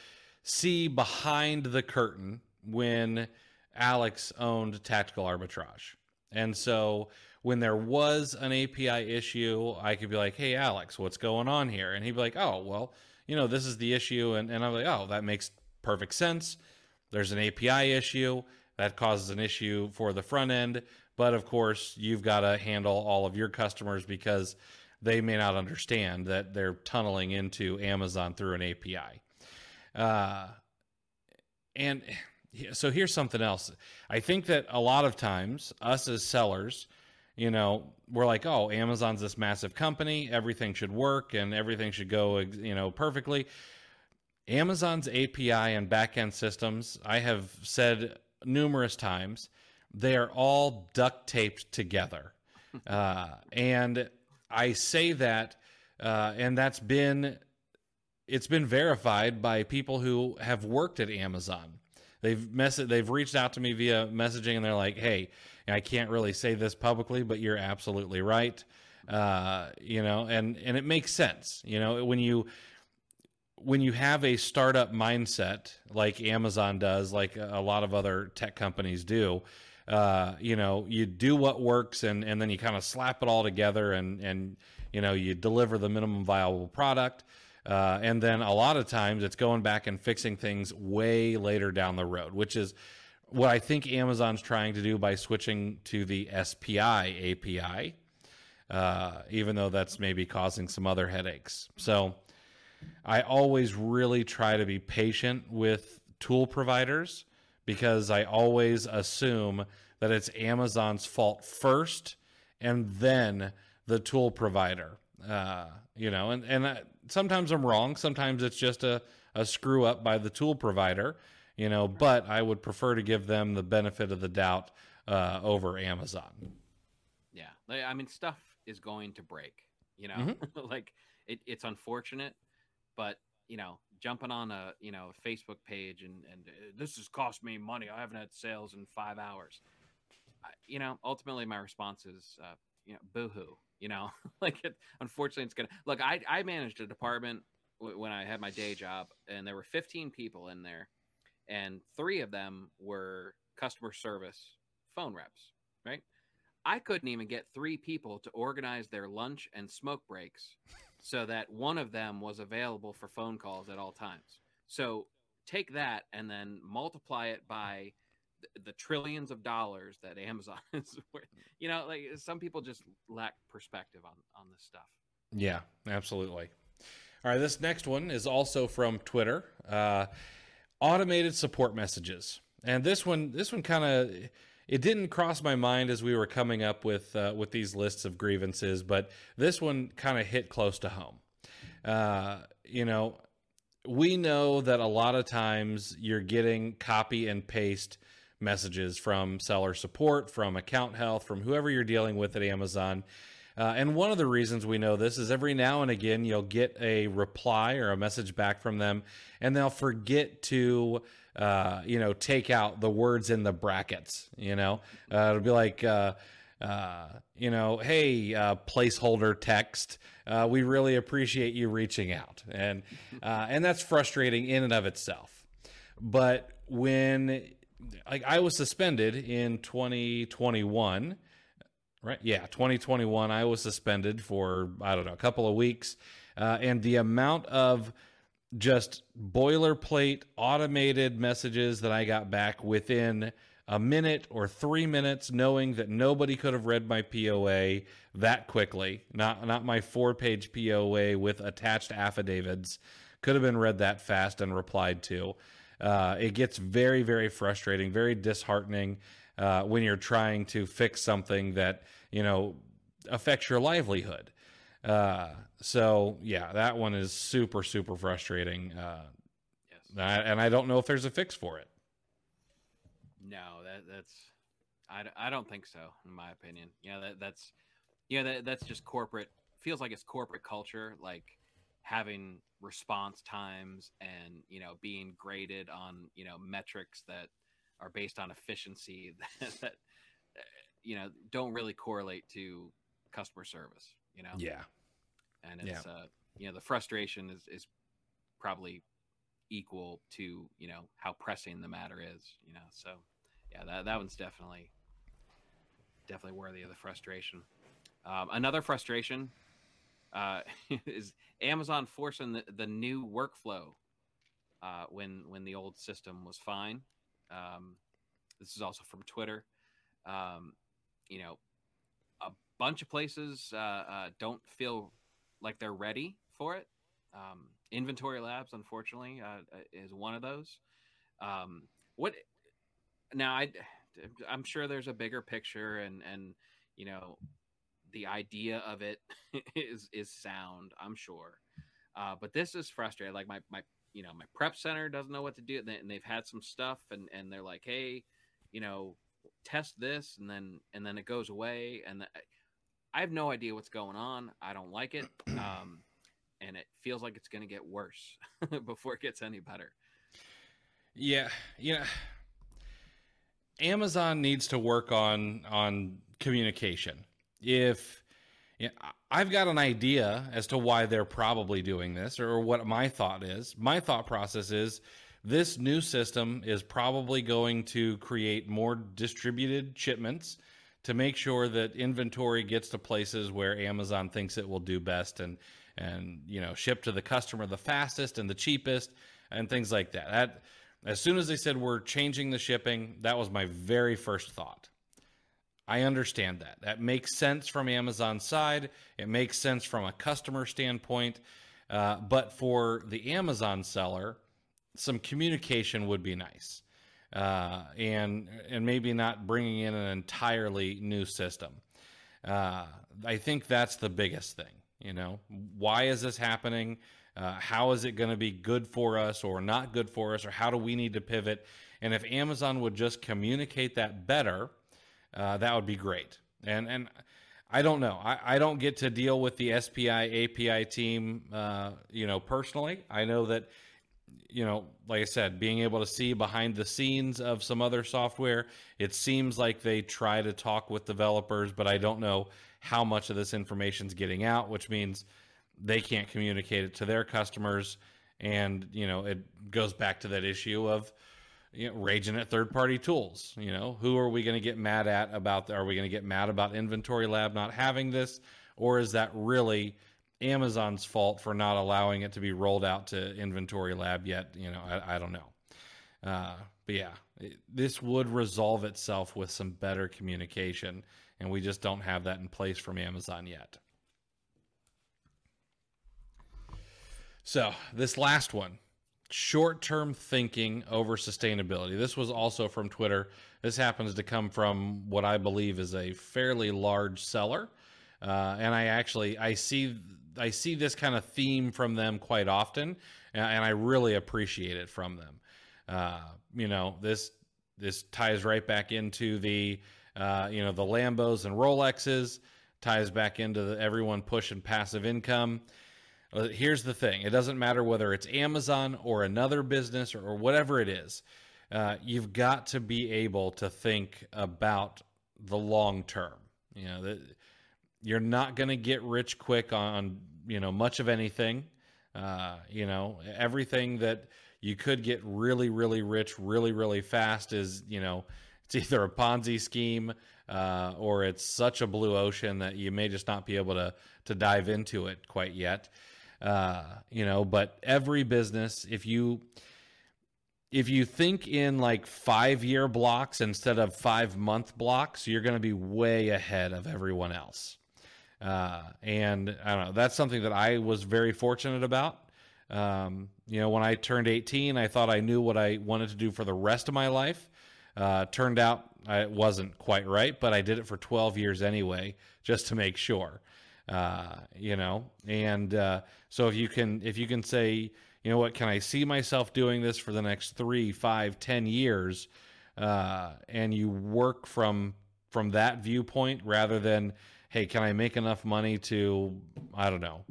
S1: see behind the curtain when Alex owned Tactical Arbitrage. And so when there was an API issue, I could be like, hey, Alex, what's going on here? And he'd be like, oh, well, you know, this is the issue. And, and I'm like, oh, that makes perfect sense. There's an API issue that causes an issue for the front end. But of course, you've got to handle all of your customers because they may not understand that they're tunneling into Amazon through an API. Uh, and so here's something else. I think that a lot of times, us as sellers, you know, we're like, oh, Amazon's this massive company, everything should work and everything should go, you know, perfectly. Amazon's API and backend systems, I have said numerous times, they are all duct taped together. uh, and I say that, uh, and that's been, it's been verified by people who have worked at Amazon they've mess they've reached out to me via messaging and they're like, "Hey, I can't really say this publicly, but you're absolutely right." Uh, you know, and and it makes sense. You know, when you when you have a startup mindset like Amazon does, like a lot of other tech companies do, uh, you know, you do what works and and then you kind of slap it all together and and you know you deliver the minimum viable product. Uh, and then a lot of times it's going back and fixing things way later down the road, which is what I think Amazon's trying to do by switching to the SP-API, uh, even though that's maybe causing some other headaches. So I always really try to be patient with tool providers because I always assume that it's Amazon's fault first and then the tool provider. Uh, you know, and and sometimes I'm wrong. Sometimes it's just a a screw up by the tool provider, you know. But I would prefer to give them the benefit of the doubt uh, over Amazon.
S2: Yeah, I mean, stuff is going to break. You know, mm-hmm. like it, it's unfortunate, but you know, jumping on a you know Facebook page and and uh, this has cost me money. I haven't had sales in five hours. I, you know, ultimately, my response is, uh, you know, boohoo you know? Like it, unfortunately it's gonna look i i managed a department w- when i had my day job and there were 15 people in there and three of them were customer service phone reps right? I couldn't even get three people to organize their lunch and smoke breaks so that one of them was available for phone calls at all times. So take that and then multiply it by the, the trillions of dollars that Amazon is worth. You know, like some people just lack perspective on on this stuff.
S1: Yeah, absolutely. All right, this next one is also from Twitter. Uh, automated support messages, and this one, this one kind of, it didn't cross my mind as we were coming up with uh, with these lists of grievances, but this one kind of hit close to home. Uh, you know, we know that a lot of times you're getting copy and paste messages from seller support, from account health, from whoever you're dealing with at Amazon. Uh, and one of the reasons we know this is every now and again you'll get a reply or a message back from them, and they'll forget to, uh, you know, take out the words in the brackets. You know, uh, it'll be like, uh, uh, you know, hey, uh, placeholder text. we really appreciate you reaching out, and and that's frustrating in and of itself. But when like I was suspended in 2021 right? Yeah, 2021. I was suspended for I don't know a couple of weeks, uh, and the amount of just boilerplate automated messages that I got back within a minute or three minutes, knowing that nobody could have read my POA that quickly. Not not my four page POA with attached affidavits could have been read that fast and replied to. Uh, it gets very very frustrating, very disheartening uh, when you're trying to fix something that you know affects your livelihood. Uh, so yeah, that one is super super frustrating. Uh, yes, and I don't know if there's a fix for it.
S2: No, that that's I, I don't think so in my opinion. Yeah, that that's yeah that that's just corporate. Feels like it's corporate culture, like having response times and you know being graded on you know metrics that are based on efficiency that, that you know don't really correlate to customer service you know?
S1: Yeah.
S2: And it's yeah. uh you know the frustration is is probably equal to you know how pressing the matter is you know? So yeah that, that one's definitely definitely worthy of the frustration. Um, another frustration uh, is amazon forcing the, the new workflow uh, when when the old system was fine um, this is also from Twitter. Um, you know, a bunch of places uh, uh, don't feel like they're ready for it. Um, Inventory Labs, unfortunately, uh, uh is one of those. Um, what now? I I'm sure there's a bigger picture, and and you know, the idea of it is is sound. I'm sure, uh, but this is frustrating. Like my my you know my prep center doesn't know what to do and they've had some stuff and and they're like hey you know test this and then and then it goes away and the, i have no idea what's going on i don't like it um and it feels like it's going to get worse before it gets any better
S1: yeah yeah amazon needs to work on on communication if yeah, I've got an idea as to why they're probably doing this or what my thought is. My thought process is this new system is probably going to create more distributed shipments to make sure that inventory gets to places where Amazon thinks it will do best and and you know ship to the customer the fastest and the cheapest and things like that. That as soon as they said we're changing the shipping, that was my very first thought. I understand that. That makes sense from Amazon's side. It makes sense from a customer standpoint. Uh, but for the Amazon seller, some communication would be nice, uh, and and maybe not bringing in an entirely new system. Uh, I think that's the biggest thing. You know, why is this happening? Uh, how is it going to be good for us or not good for us, or how do we need to pivot? And if Amazon would just communicate that better uh, that would be great. And and I don't know. I, I don't get to deal with the SP-API team, uh, you know, personally. I know that, you know, like I said, being able to see behind the scenes of some other software, it seems like they try to talk with developers, but I don't know how much of this information is getting out, which means they can't communicate it to their customers. And, you know, it goes back to that issue of, you know, raging at third party tools. You know, who are we going to get mad at about? The, are we going to get mad about Inventory Lab not having this, or is that really Amazon's fault for not allowing it to be rolled out to Inventory Lab yet? You know, I, I don't know. Uh, but yeah, it, this would resolve itself with some better communication, and we just don't have that in place from Amazon yet. So, this last one short term thinking over sustainability. This was also from Twitter. This happens to come from what I believe is a fairly large seller. Uh, and I actually I see I see this kind of theme from them quite often, and I really appreciate it from them. Uh, you know this this ties right back into the uh, you know the Lambos and Rolexes, ties back into the, everyone pushing passive income. Uh, here's the thing: it doesn't matter whether it's Amazon or another business or, or whatever it is. Uh, you've got to be able to think about the long term. You know, the, you're not going to get rich quick on you know much of anything. Uh, you know, everything that you could get really, really rich, really, really fast is you know it's either a Ponzi scheme uh, or it's such a blue ocean that you may just not be able to to dive into it quite yet. Uh, you know, but every business, if you if you think in like five year blocks instead of five month blocks, you're going to be way ahead of everyone else. Uh, and I don't know, that's something that I was very fortunate about. Um, you know, when I turned 18, I thought I knew what I wanted to do for the rest of my life. Uh, turned out it wasn't quite right, but I did it for 12 years anyway, just to make sure. Uh, you know, and uh, so if you can, if you can say, you know what, can I see myself doing this for the next three, five, ten years, uh, and you work from from that viewpoint rather than hey, can I make enough money to, I don't know,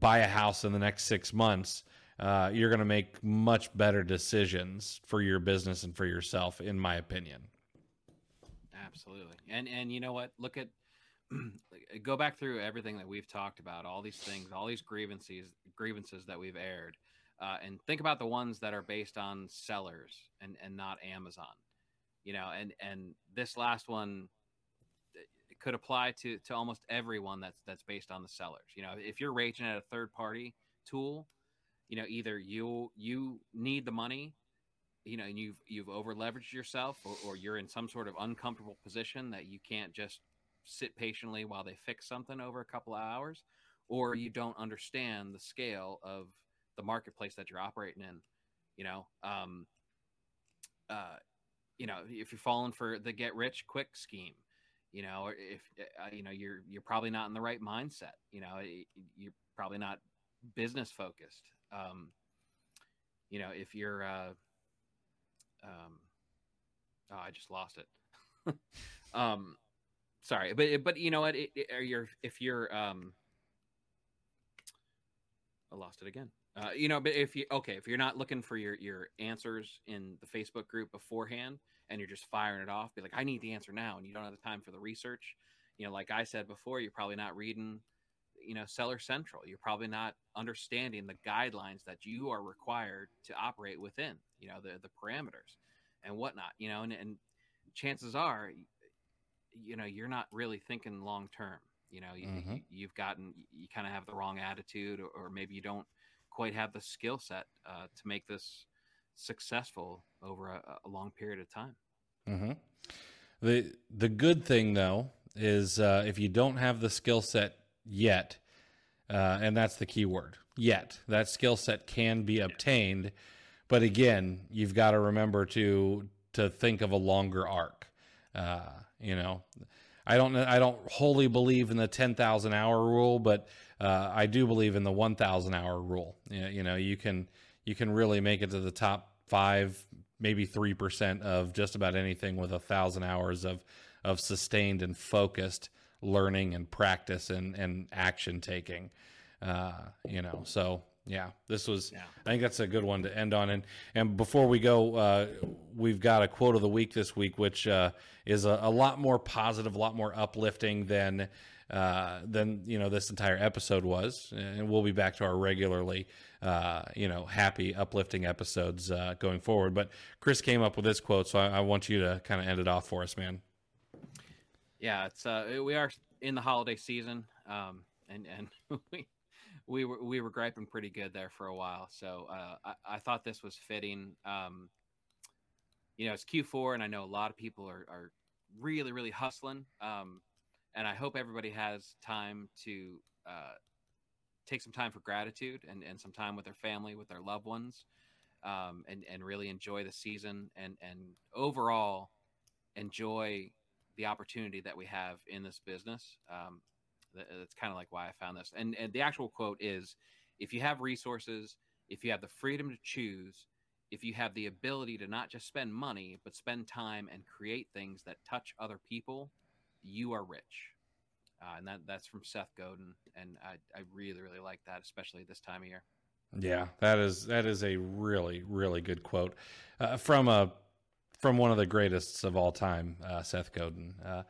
S1: buy a house in the next six months? Uh, you're going to make much better decisions for your business and for yourself, in my opinion.
S2: Absolutely, and and you know what? Look at go back through everything that we've talked about, all these things, all these grievances grievances that we've aired, uh, and think about the ones that are based on sellers and and not Amazon. You know, and and this last one could apply to to almost everyone that's that's based on the sellers. You know, if you're raging at a third party tool, you know, either you you need the money, you know, and you've you've over leveraged yourself, or, or you're in some sort of uncomfortable position that you can't just sit patiently while they fix something over a couple of hours, or you don't understand the scale of the marketplace that you're operating in. You know, um, uh, you know, if you're falling for the get rich quick scheme, you know if uh, you know you're you're probably not in the right mindset you know you're probably not business focused. Um you know if you're uh um oh i just lost it. Um sorry but but you know what it, it, you're if you're um i lost it again uh, you know but if you okay if you're not looking for your your answers in the facebook group beforehand and you're just firing it off, be like, I need the answer now, and you don't have the time for the research. You know, like I said before, you're probably not reading, you know, Seller Central. You're probably not understanding the guidelines that you are required to operate within. You know, the the parameters and whatnot. You know, and, and chances are, you know, you're not really thinking long term. You know, you, mm-hmm. you, have gotten you kind of have the wrong attitude, or, or, maybe you don't quite have the skill set uh, to make this successful over a, a long period of time.
S1: Mm-hmm. The the good thing though is uh, if you don't have the skill set yet, uh, and that's the key word yet. That skill set can be obtained, but again, you've got to remember to to think of a longer arc. Uh, you know, I don't I don't wholly believe in the ten thousand hour rule, but uh, I do believe in the one thousand hour rule. You know, you can you can really make it to the top five, maybe three percent of just about anything with a thousand hours of of sustained and focused learning and practice and and action taking. Uh, you know, so yeah, this was. Yeah. I think that's a good one to end on. And and before we go, uh, we've got a quote of the week this week, which uh, is a, a, lot more positive, a lot more uplifting than uh, than you know this entire episode was. And we'll be back to our regularly uh, you know, happy, uplifting episodes uh, going forward. But Chris came up with this quote, so I, I want you to kind of end it off for us, man.
S2: Yeah, it's uh, we are in the holiday season, um, and and we we were we were griping pretty good there for a while. So uh, I, I thought this was fitting. Um, you know, it's Q4, and I know a lot of people are, are really, really hustling. Um, and I hope everybody has time to uh, take some time for gratitude and, and some time with their family, with their loved ones, um, and and really enjoy the season and and overall enjoy the opportunity that we have in this business. Um, that's kind of like why I found this. And and the actual quote is, if you have resources, if you have the freedom to choose, if you have the ability to not just spend money but spend time and create things that touch other people, you are rich. Uh, and that that's from Seth Godin, and I I really really like that, especially this time of year.
S1: Yeah, that is that is a really really good quote uh, from a from one of the greatest of all time, uh, Seth Godin. Uh,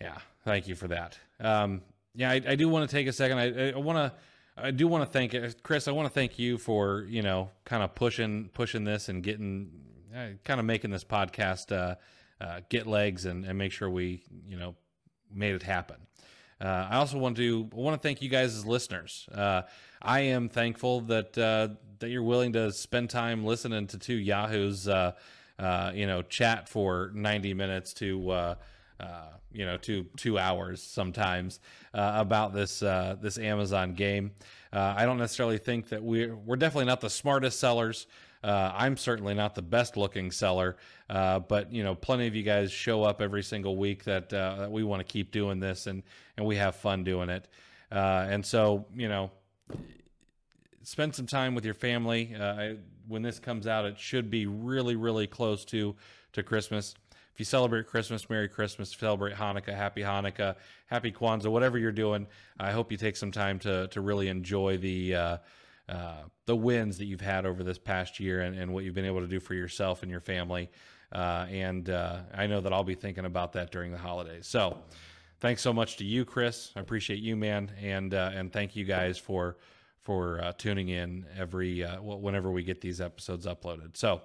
S1: yeah, thank you for that. Um, yeah, I, I do want to take a second. I, I want to. I do want to thank uh, Chris. I want to thank you for you know kind of pushing pushing this and getting uh, kind of making this podcast uh, uh, get legs and, and make sure we you know made it happen. Uh, I also want to want to thank you guys as listeners. Uh, I am thankful that uh, that you're willing to spend time listening to two yahoos, uh, uh, you know, chat for 90 minutes to uh, you know two two hours sometimes about this this Amazon game. I don't necessarily think that we're we're definitely not the smartest sellers. Uh, I'm certainly not the best looking seller, uh, but you know, plenty of you guys show up every single week that, uh, that we want to keep doing this, and and we have fun doing it. Uh, and so, you know, spend some time with your family. Uh, I, when this comes out, it should be really, really close to to Christmas. If you celebrate Christmas, Merry Christmas. Celebrate Hanukkah, Happy Hanukkah, Happy Kwanzaa, whatever you're doing. I hope you take some time to to really enjoy the uh, uh, the wins that you've had over this past year and, and, what you've been able to do for yourself and your family. Uh, and uh, I know that I'll be thinking about that during the holidays. So, thanks so much to you, Chris. I appreciate you, man, and uh, and thank you guys for for uh, tuning in every whenever we get these episodes uploaded. So,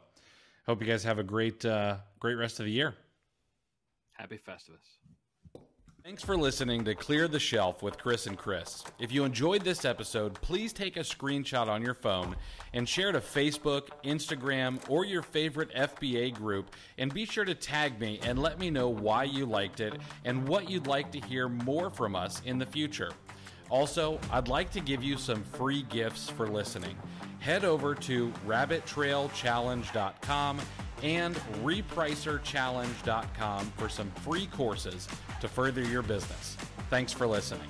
S1: hope you guys have a great uh, great rest of the year.
S2: Happy Festivus.
S1: Thanks for listening to Clear the Shelf with Chris and Chris. If you enjoyed this episode, please take a screenshot on your phone and share to Facebook, Instagram, or your favorite FBA group. And be sure to tag me and let me know why you liked it and what you'd like to hear more from us in the future. Also, I'd like to give you some free gifts for listening. Head over to rabbittrailchallenge.com and repricerchallenge.com for some free courses to further your business. Thanks for listening.